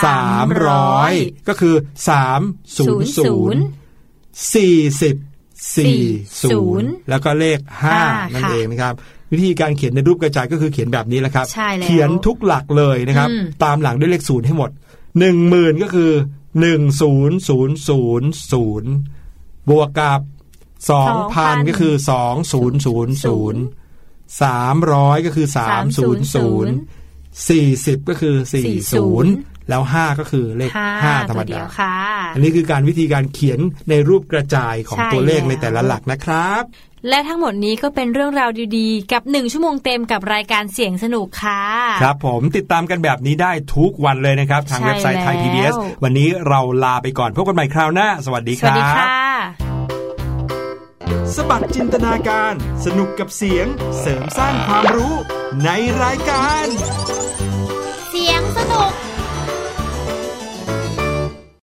สามร้อยก็คือสามศูนย์ศูนย์สี่สิบ สี่ศูนย์แล้วก็เลขห้าห้านั่นค่ะเองนะครับ วิธีการเขียนในรูปกระจายก็คือเขียนแบบนี้แหละครับใช่แล้วเขียนทุกหลักเลยนะครับอืมตามหลังด้วยเลขศูนย์ให้หมดหนึ่งหมื่นก็คือหนึ่งศูนย์ศูนย์ศูนย์ศูนย์บวกกับสองพันก็คือสองศูนย์ศูนย์ศูนย์สามร้อยก็คือสามศูนย์ศูนย์สี่สิบก็คือสี่ศูนย์ แล้วห้าก็คือเลขห้าห้าธรรมตัวเดีดายวค่ะอันนี้คือการวิธีการเขียนในรูปกระจายของใช่ตัวเลขในแล้วแต่ละหลักนะครับและทั้งหมดนี้ก็เป็นเรื่องราวดีๆ กับหนึ่งชั่วโมงเต็มกับรายการเสียงสนุกค่ะ ครับผมติดตามกันแบบนี้ได้ทุกวันเลยนะครับ ทางใช่เว็บไซต์ไทยแล้ว PBS วันนี้เราลาไปก่อนพบกันใหม่คราวหน้า สวัสดีสควัสรัดีบค่ะ สบัดจินตนาการ สนุกกับเสียง เสริมสร้างความรู้ในรายการ